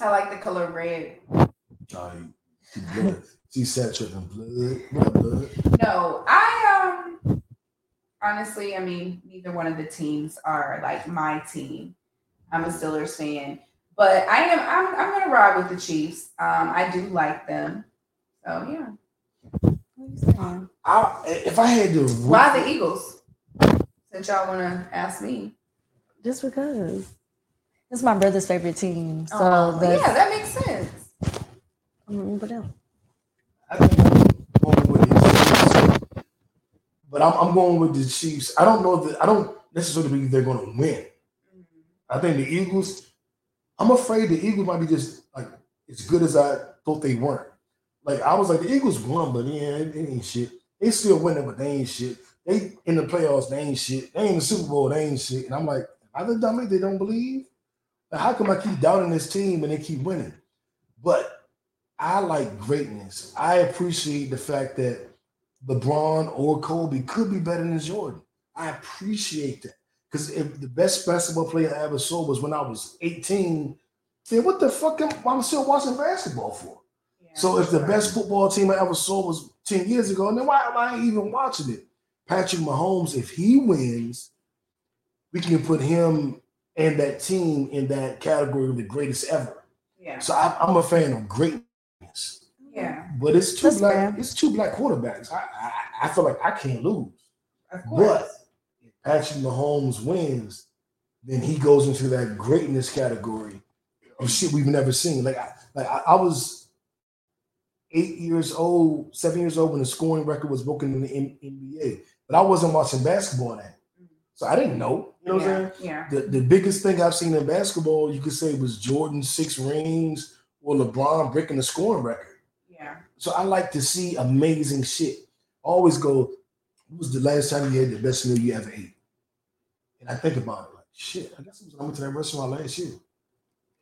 I like the color red. Oh, you- you blood. She's saturated in blood, blood, blood. No, I um honestly, I mean, neither one of the teams are like my team. I'm a Steelers fan, but I am I'm I'm gonna ride with the Chiefs. Um, I do like them. So yeah. I, if I had to, Why the Eagles? Since y'all wanna ask me. Just because. It's my brother's favorite team. So Oh, that's, yeah, that makes sense. Mm, but no. going with the Chiefs. But I'm, I'm going with the Chiefs. I don't know that I don't necessarily believe they're going to win. I think the Eagles. I'm afraid the Eagles might be just like as good as I thought they weren't. Like I was like the Eagles won, but yeah, they ain't shit. They still winning, but they ain't shit. They in the playoffs, they ain't shit. They in the Super Bowl, they ain't shit. And I'm like, are they dummy? They don't believe. Like, how come I keep doubting this team and they keep winning? But I like greatness. I appreciate the fact that LeBron or Kobe could be better than Jordan. I appreciate that. Because if the best basketball player I ever saw was when I was 18, then what the fuck am I'm still watching basketball for? so if the best football team I ever saw was 10 years ago, then why am I even watching it? Patrick Mahomes, if he wins, we can put him and that team in that category of the greatest ever. Yeah. So I, I'm a fan of greatness. Yeah. But it's two That's black. fair. It's two black quarterbacks. I, I I feel like I can't lose. Of But course. if Patrick Mahomes wins, then he goes into that greatness category of shit we've never seen. Like I like I, I was eight years old, seven years old when the scoring record was broken in the N- NBA, but I wasn't watching basketball then, mm. so I didn't know. You know what I'm saying? Yeah. The, the biggest thing I've seen in basketball, you could say, was Jordan's six rings or LeBron breaking the scoring record. Yeah. So I like to see amazing shit. Always go, what was the last time you had the best meal you ever ate? And I think about it like, shit, I guess I I went to that restaurant last year.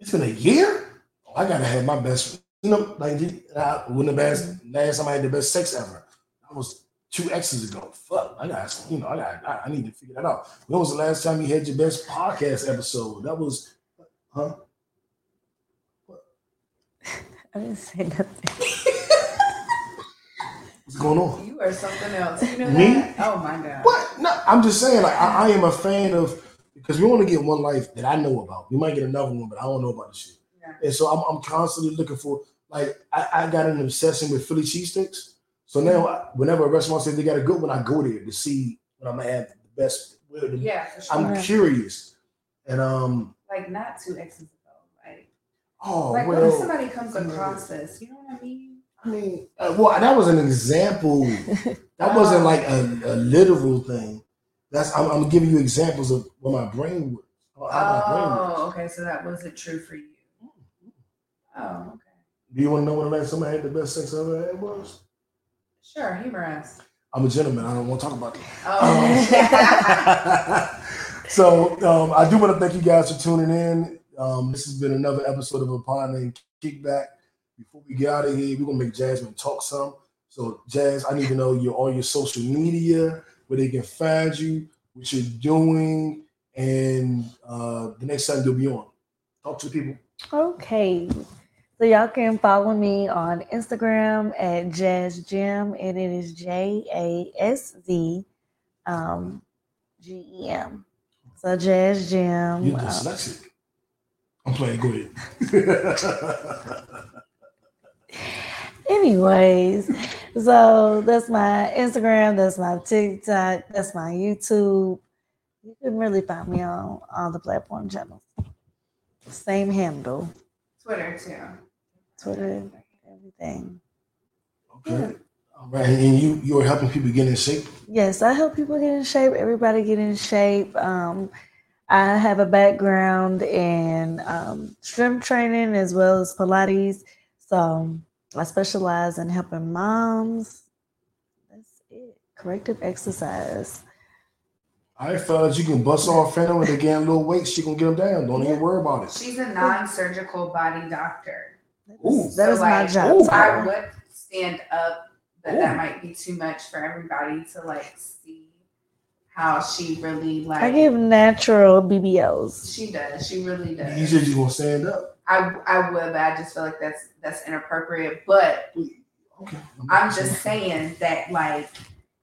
It's been a year? Oh, I gotta have my best, you know, like I, when the best last time I had the best sex ever. I was two X's ago. Fuck, I gotta, you know, I got, I, I need to figure that out. When was the last time you had your best podcast episode? That was, huh? (laughs) I didn't say nothing. (laughs) What's going on? You are something else. You know Me? that? Oh my god. What? No, I'm just saying, like, I, I am a fan of because we only get one life that I know about. We might get another one, but I don't know about the shit. Yeah. And so I'm, I'm constantly looking for, like, I, I got an obsession with Philly cheesesteaks. So now, I, whenever a restaurant says they got a good one, I go there to see what I'm gonna have the best. the- Yeah, for sure. I'm curious, and um, Like not two X's ago. Like, oh like well, what if somebody comes across this? You know what I mean? I mean, uh, well, that was an example. (laughs) That wasn't like a, a literal thing. That's I'm, I'm giving you examples of what my brain works. how my brain works. Oh, okay. So that wasn't true for you. Oh, okay. Do you want to know when the last time I had the best sex I ever had was? Sure, humor us. I'm a gentleman. I don't want to talk about that. Oh. (laughs) So um, I do want to thank you guys for tuning in. Um, this has been another episode of Upon and Kickback. Before we get out of here, we're gonna make Jasmine talk some. So Jasz, I need to know your all your social media, where they can find you, what you're doing, and uh, the next time you'll be on. Talk to the people. Okay. So y'all can follow me on Instagram at Jasz Gem, and it is J A S Z um, G E M. So Jasz Gem. You're uh, dyslexic. I'm playing. Go ahead. (laughs) Anyways, so that's my Instagram, that's my TikTok, that's my YouTube. You can really find me on all the platform channels. Same handle. Twitter too. Twitter, everything. Okay. All right. And you you're helping people get in shape. Yes, I help people get in shape. Everybody get in shape. Um, I have a background in um, strength training as well as Pilates. So I specialize in helping moms. That's it. Corrective exercise. All right, fellas, you can bust off Phantom when they gain a little weight. She gonna get them down. Don't even worry about it. She's a non-surgical body doctor. Ooh. That is my like, job. Ooh. I would stand up, but that might be too much for everybody to like see how she really like. I give natural BBLs. She does. She really does. You said you gonna stand up. I I would, but I just feel like that's that's inappropriate. But Okay. I'm just saying that like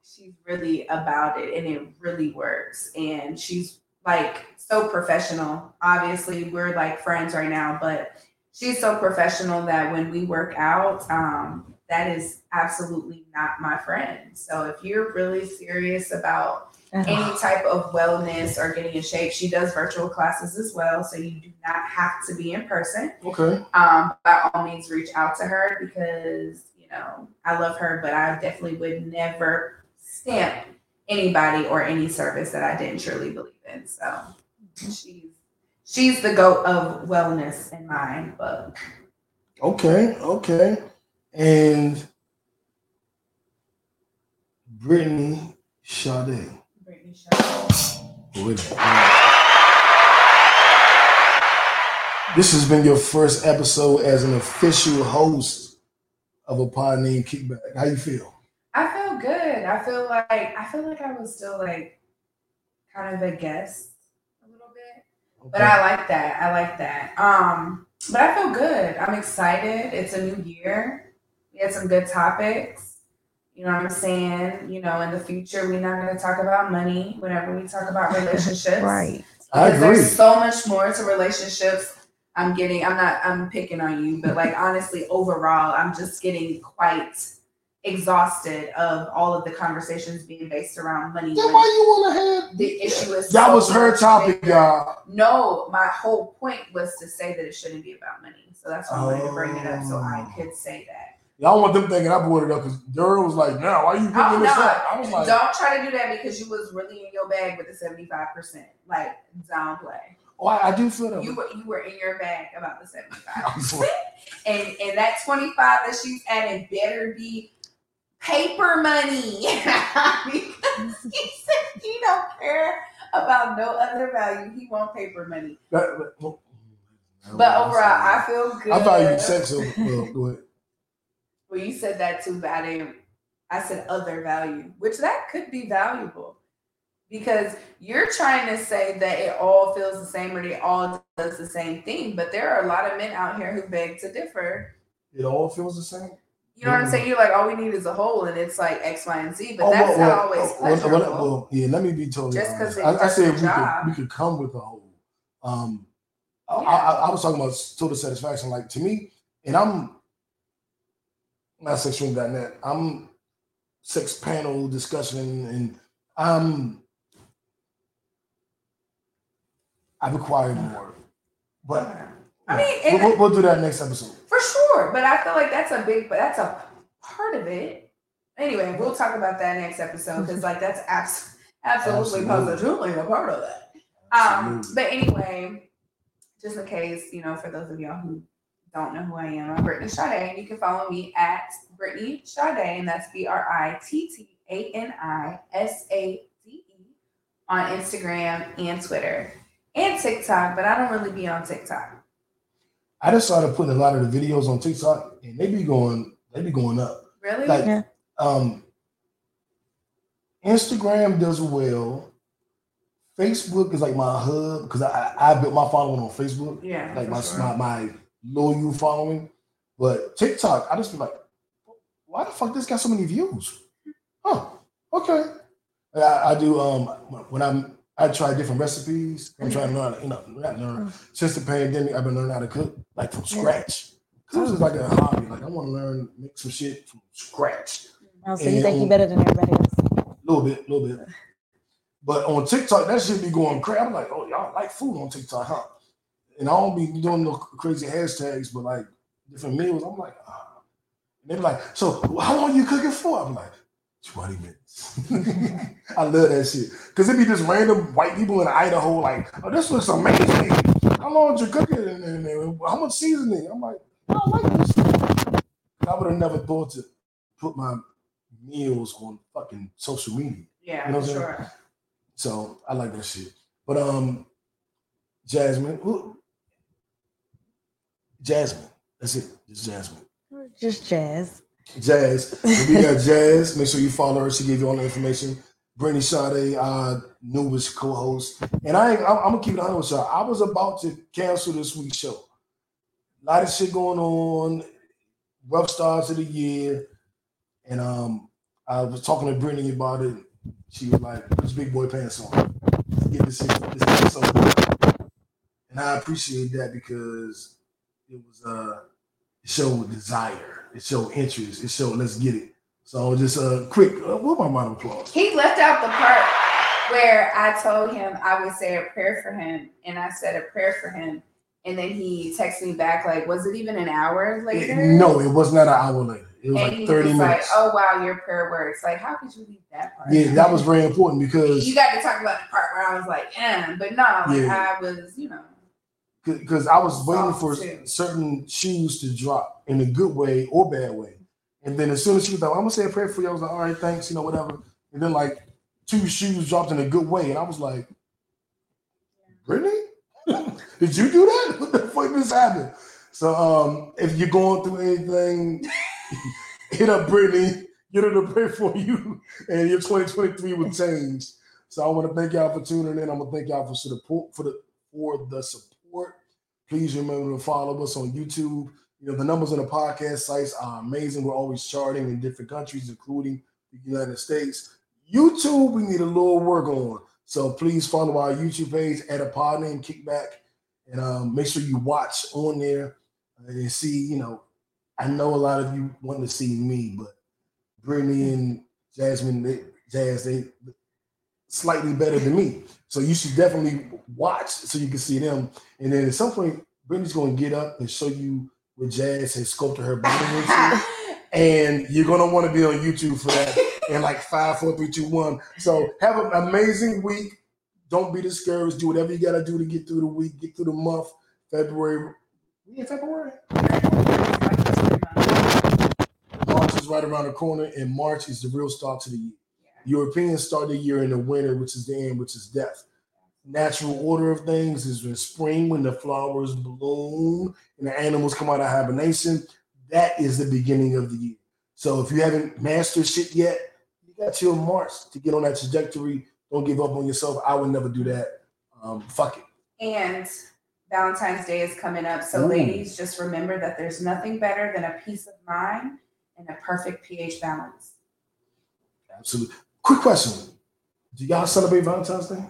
she's really about it and it really works. And she's like so professional. Obviously, we're like friends right now, but she's so professional that when we work out, um, that is absolutely not my friend. So if you're really serious about any type of wellness or getting in shape, she does virtual classes as well. So you do not have to be in person Okay. um, by all means reach out to her because you know I love her, but I definitely would never stamp anybody or any service that I didn't truly believe in. So she's she's the goat of wellness in my book. Okay. Okay. And Brittani Sade. Brittani Shaw. Wait a minute. This has been your first episode as an official host of a pod named Kickback. How you feel? I feel good. I feel like I feel like I was still like kind of a guest bit. But I like that. I like that. Um, but I feel good. I'm excited. It's a new year. We had some good topics. You know what I'm saying? You know, in the future, we're not going to talk about money whenever we talk about relationships. (laughs) Right. I Because agree. there's so much more to relationships. I'm getting, I'm not, I'm picking on you, but like honestly, overall, I'm just getting quite exhausted of all of the conversations being based around money. Then why you want to have? The issue is That so was her topic, y'all. No, my whole point was to say that it shouldn't be about money. So that's why I wanted to bring it up so I Oh. could say that. Y'all want them thinking I brought it up because Daryl was like, "No, why you bringing Oh, this no, up?" I was like, don't try to do that because you was really in your bag with the 75%. Like, downplay. "Oh, I, I do feel that." You were you were in your bag about the (laughs) 75 I'm and and that 25 that she's adding better be paper money (laughs) because he said he don't care about no other value he want paper money That- that- well, but oh, oh, overall i feel good I thought you said so. Well, go ahead. well you said that too but i didn't i said other value which that could be valuable because you're trying to say that it all feels the same or they all does the same thing but there are a lot of men out here who beg to differ It all feels the same. You know what I'm saying? You're like, all we need is a hole, and it's like X, Y, and Z. But Oh, that's well, not always oh, well, pleasurable. well, well, yeah, let me be totally Just 'cause honest. it I, I said we could we could come with a hole. Um, I- Yeah. I, I, was talking about total satisfaction. Like to me, and I'm not sexstream.net. I'm sex panel discussion, and I'm I've acquired more. But I mean, we'll, we'll, we'll do that next episode. Sure. But I feel like that's a big, but that's a part of it. Anyway, we'll talk about that next episode because, like, that's abs- absolutely, Absolutely. positively a part of that. Um, but anyway, just in case, you know, for those of y'all who don't know who I am, I'm Brittani Sade. You can follow me at Brittani Sade, and that's B R I T T A N I S A D E on Instagram and Twitter and TikTok, but I don't really be on TikTok. I just started putting a lot of the videos on TikTok, and they be going, they be going up. Really? Like, Yeah. um, Instagram does well. Facebook is like my hub because I, I I built my following on Facebook, yeah. like my, sure. my my loyal following. But TikTok, I just be like, why the fuck this got so many views? Oh, okay. I, I do um when I'm I try different recipes. I'm trying to learn, you know, not learn. Since the pandemic, I've been learning how to cook like from scratch. Cause was just like a hobby. Like I want to learn make some shit from scratch. Oh, so you think you're better than everybody else? A little bit, a little bit. But on TikTok, that shit be going crazy. I'm like, oh, y'all like food on TikTok, huh? and I don't be doing no crazy hashtags, but like different meals. I'm like, ah. And they're like, so how long you cooking for? I'm like, 20 minutes. (laughs) I love that shit. Cause it'd be just random white people in Idaho, like, oh, this looks amazing. How long did you cook it? And, and- and how much seasoning? I'm like, I don't like this. I would have never thought to put my meals on fucking social media. Yeah, You know what I'm saying? sure. So I like that shit. But um, Jasmine, who? Jasmine. That's it. Just Jasmine. Just Jasz. Jasz. So we got Jasz. Make sure you follow her. She gave you all the information. Brittani Sade, our newest co-host. And I, I'm, gonna keep it 100 with y'all. I was about to cancel this week's show. A lot of shit going on. Rough starts of the year. And um, I was talking to Brittani about it. She was like, "Put your big boy pants on. Get this this episode." done." And I appreciate that because it was a show showed desire, it showed interest, it showed let's get it. So just a uh, quick, uh, what my round of applause? He left out the part where I told him I would say a prayer for him, and I said a prayer for him, and then he texted me back like, "Was it even an hour later?" No, it was not an hour later. It was and like 30 was minutes. like, "Oh wow, your prayer works." Like, how could you leave that part? yeah, that was very important because You got to talk about the part where I was like, "Eh," but no, like Yeah. I was, you know. Because I was waiting for certain shoes to drop in a good way or bad way. And then as soon as she was like, I'm gonna say a prayer for you, I was like, all right, thanks, you know, whatever. And then like two shoes dropped in a good way, and I was like, Brittani, (laughs) did you do that? (laughs) What the fuck just happened? So um, if you're going through anything, (laughs) hit up Brittani, get her to pray for you, and your 2023 will change. So I want to thank y'all for tuning in. I'm gonna thank y'all for support for the for the support. Please remember to follow us on YouTube. You know the numbers on the podcast sites are amazing. We're always charting in different countries, including the United States. YouTube, we need a little work on. So please follow our YouTube page at a pod name kickback, and um, make sure you watch on there and see. You know, I know a lot of you want to see me, but Brittani and Jasmine, they, Jasz, they slightly better than me. So you should definitely watch so you can see them. And then at some point, Brittani's going to get up and show you what Jasz has sculpted her body into. (laughs) and you're going to want to be on YouTube for that. And like five, four, three, two, one. So have an amazing week. Don't be discouraged. Do whatever you got to do to get through the week, get through the month. February. We in February? March is right around the corner, and March is the real start to the year. Europeans start the year in the winter, which is the end, which is death. Natural order of things is in spring when the flowers bloom and the animals come out of hibernation. That is the beginning of the year. So if you haven't mastered shit yet, you got till March to get on that trajectory. Don't give up on yourself. I would never do that. Um, fuck it. And Valentine's Day is coming up. So, Ooh. ladies, just remember that there's nothing better than a peace of mind and a perfect pH balance. Absolutely. Quick question: Do y'all celebrate Valentine's Day?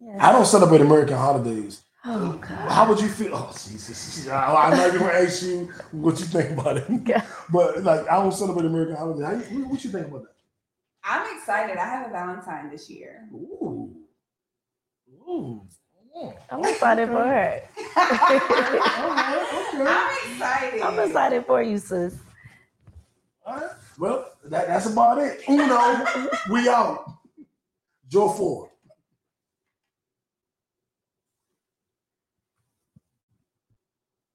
Yeah. I don't celebrate American holidays. Oh God. How would you feel? Oh Jesus! I- I'm not even gonna ask you what you think about it, but like I don't celebrate American holidays. How what, what you think about that? I'm excited. I have a Valentine this year. Ooh, ooh. I'm excited for her. (laughs) I'm excited. I'm excited for you, sis. All right. Well, that, that's about it. Uno, we out. Joe Ford.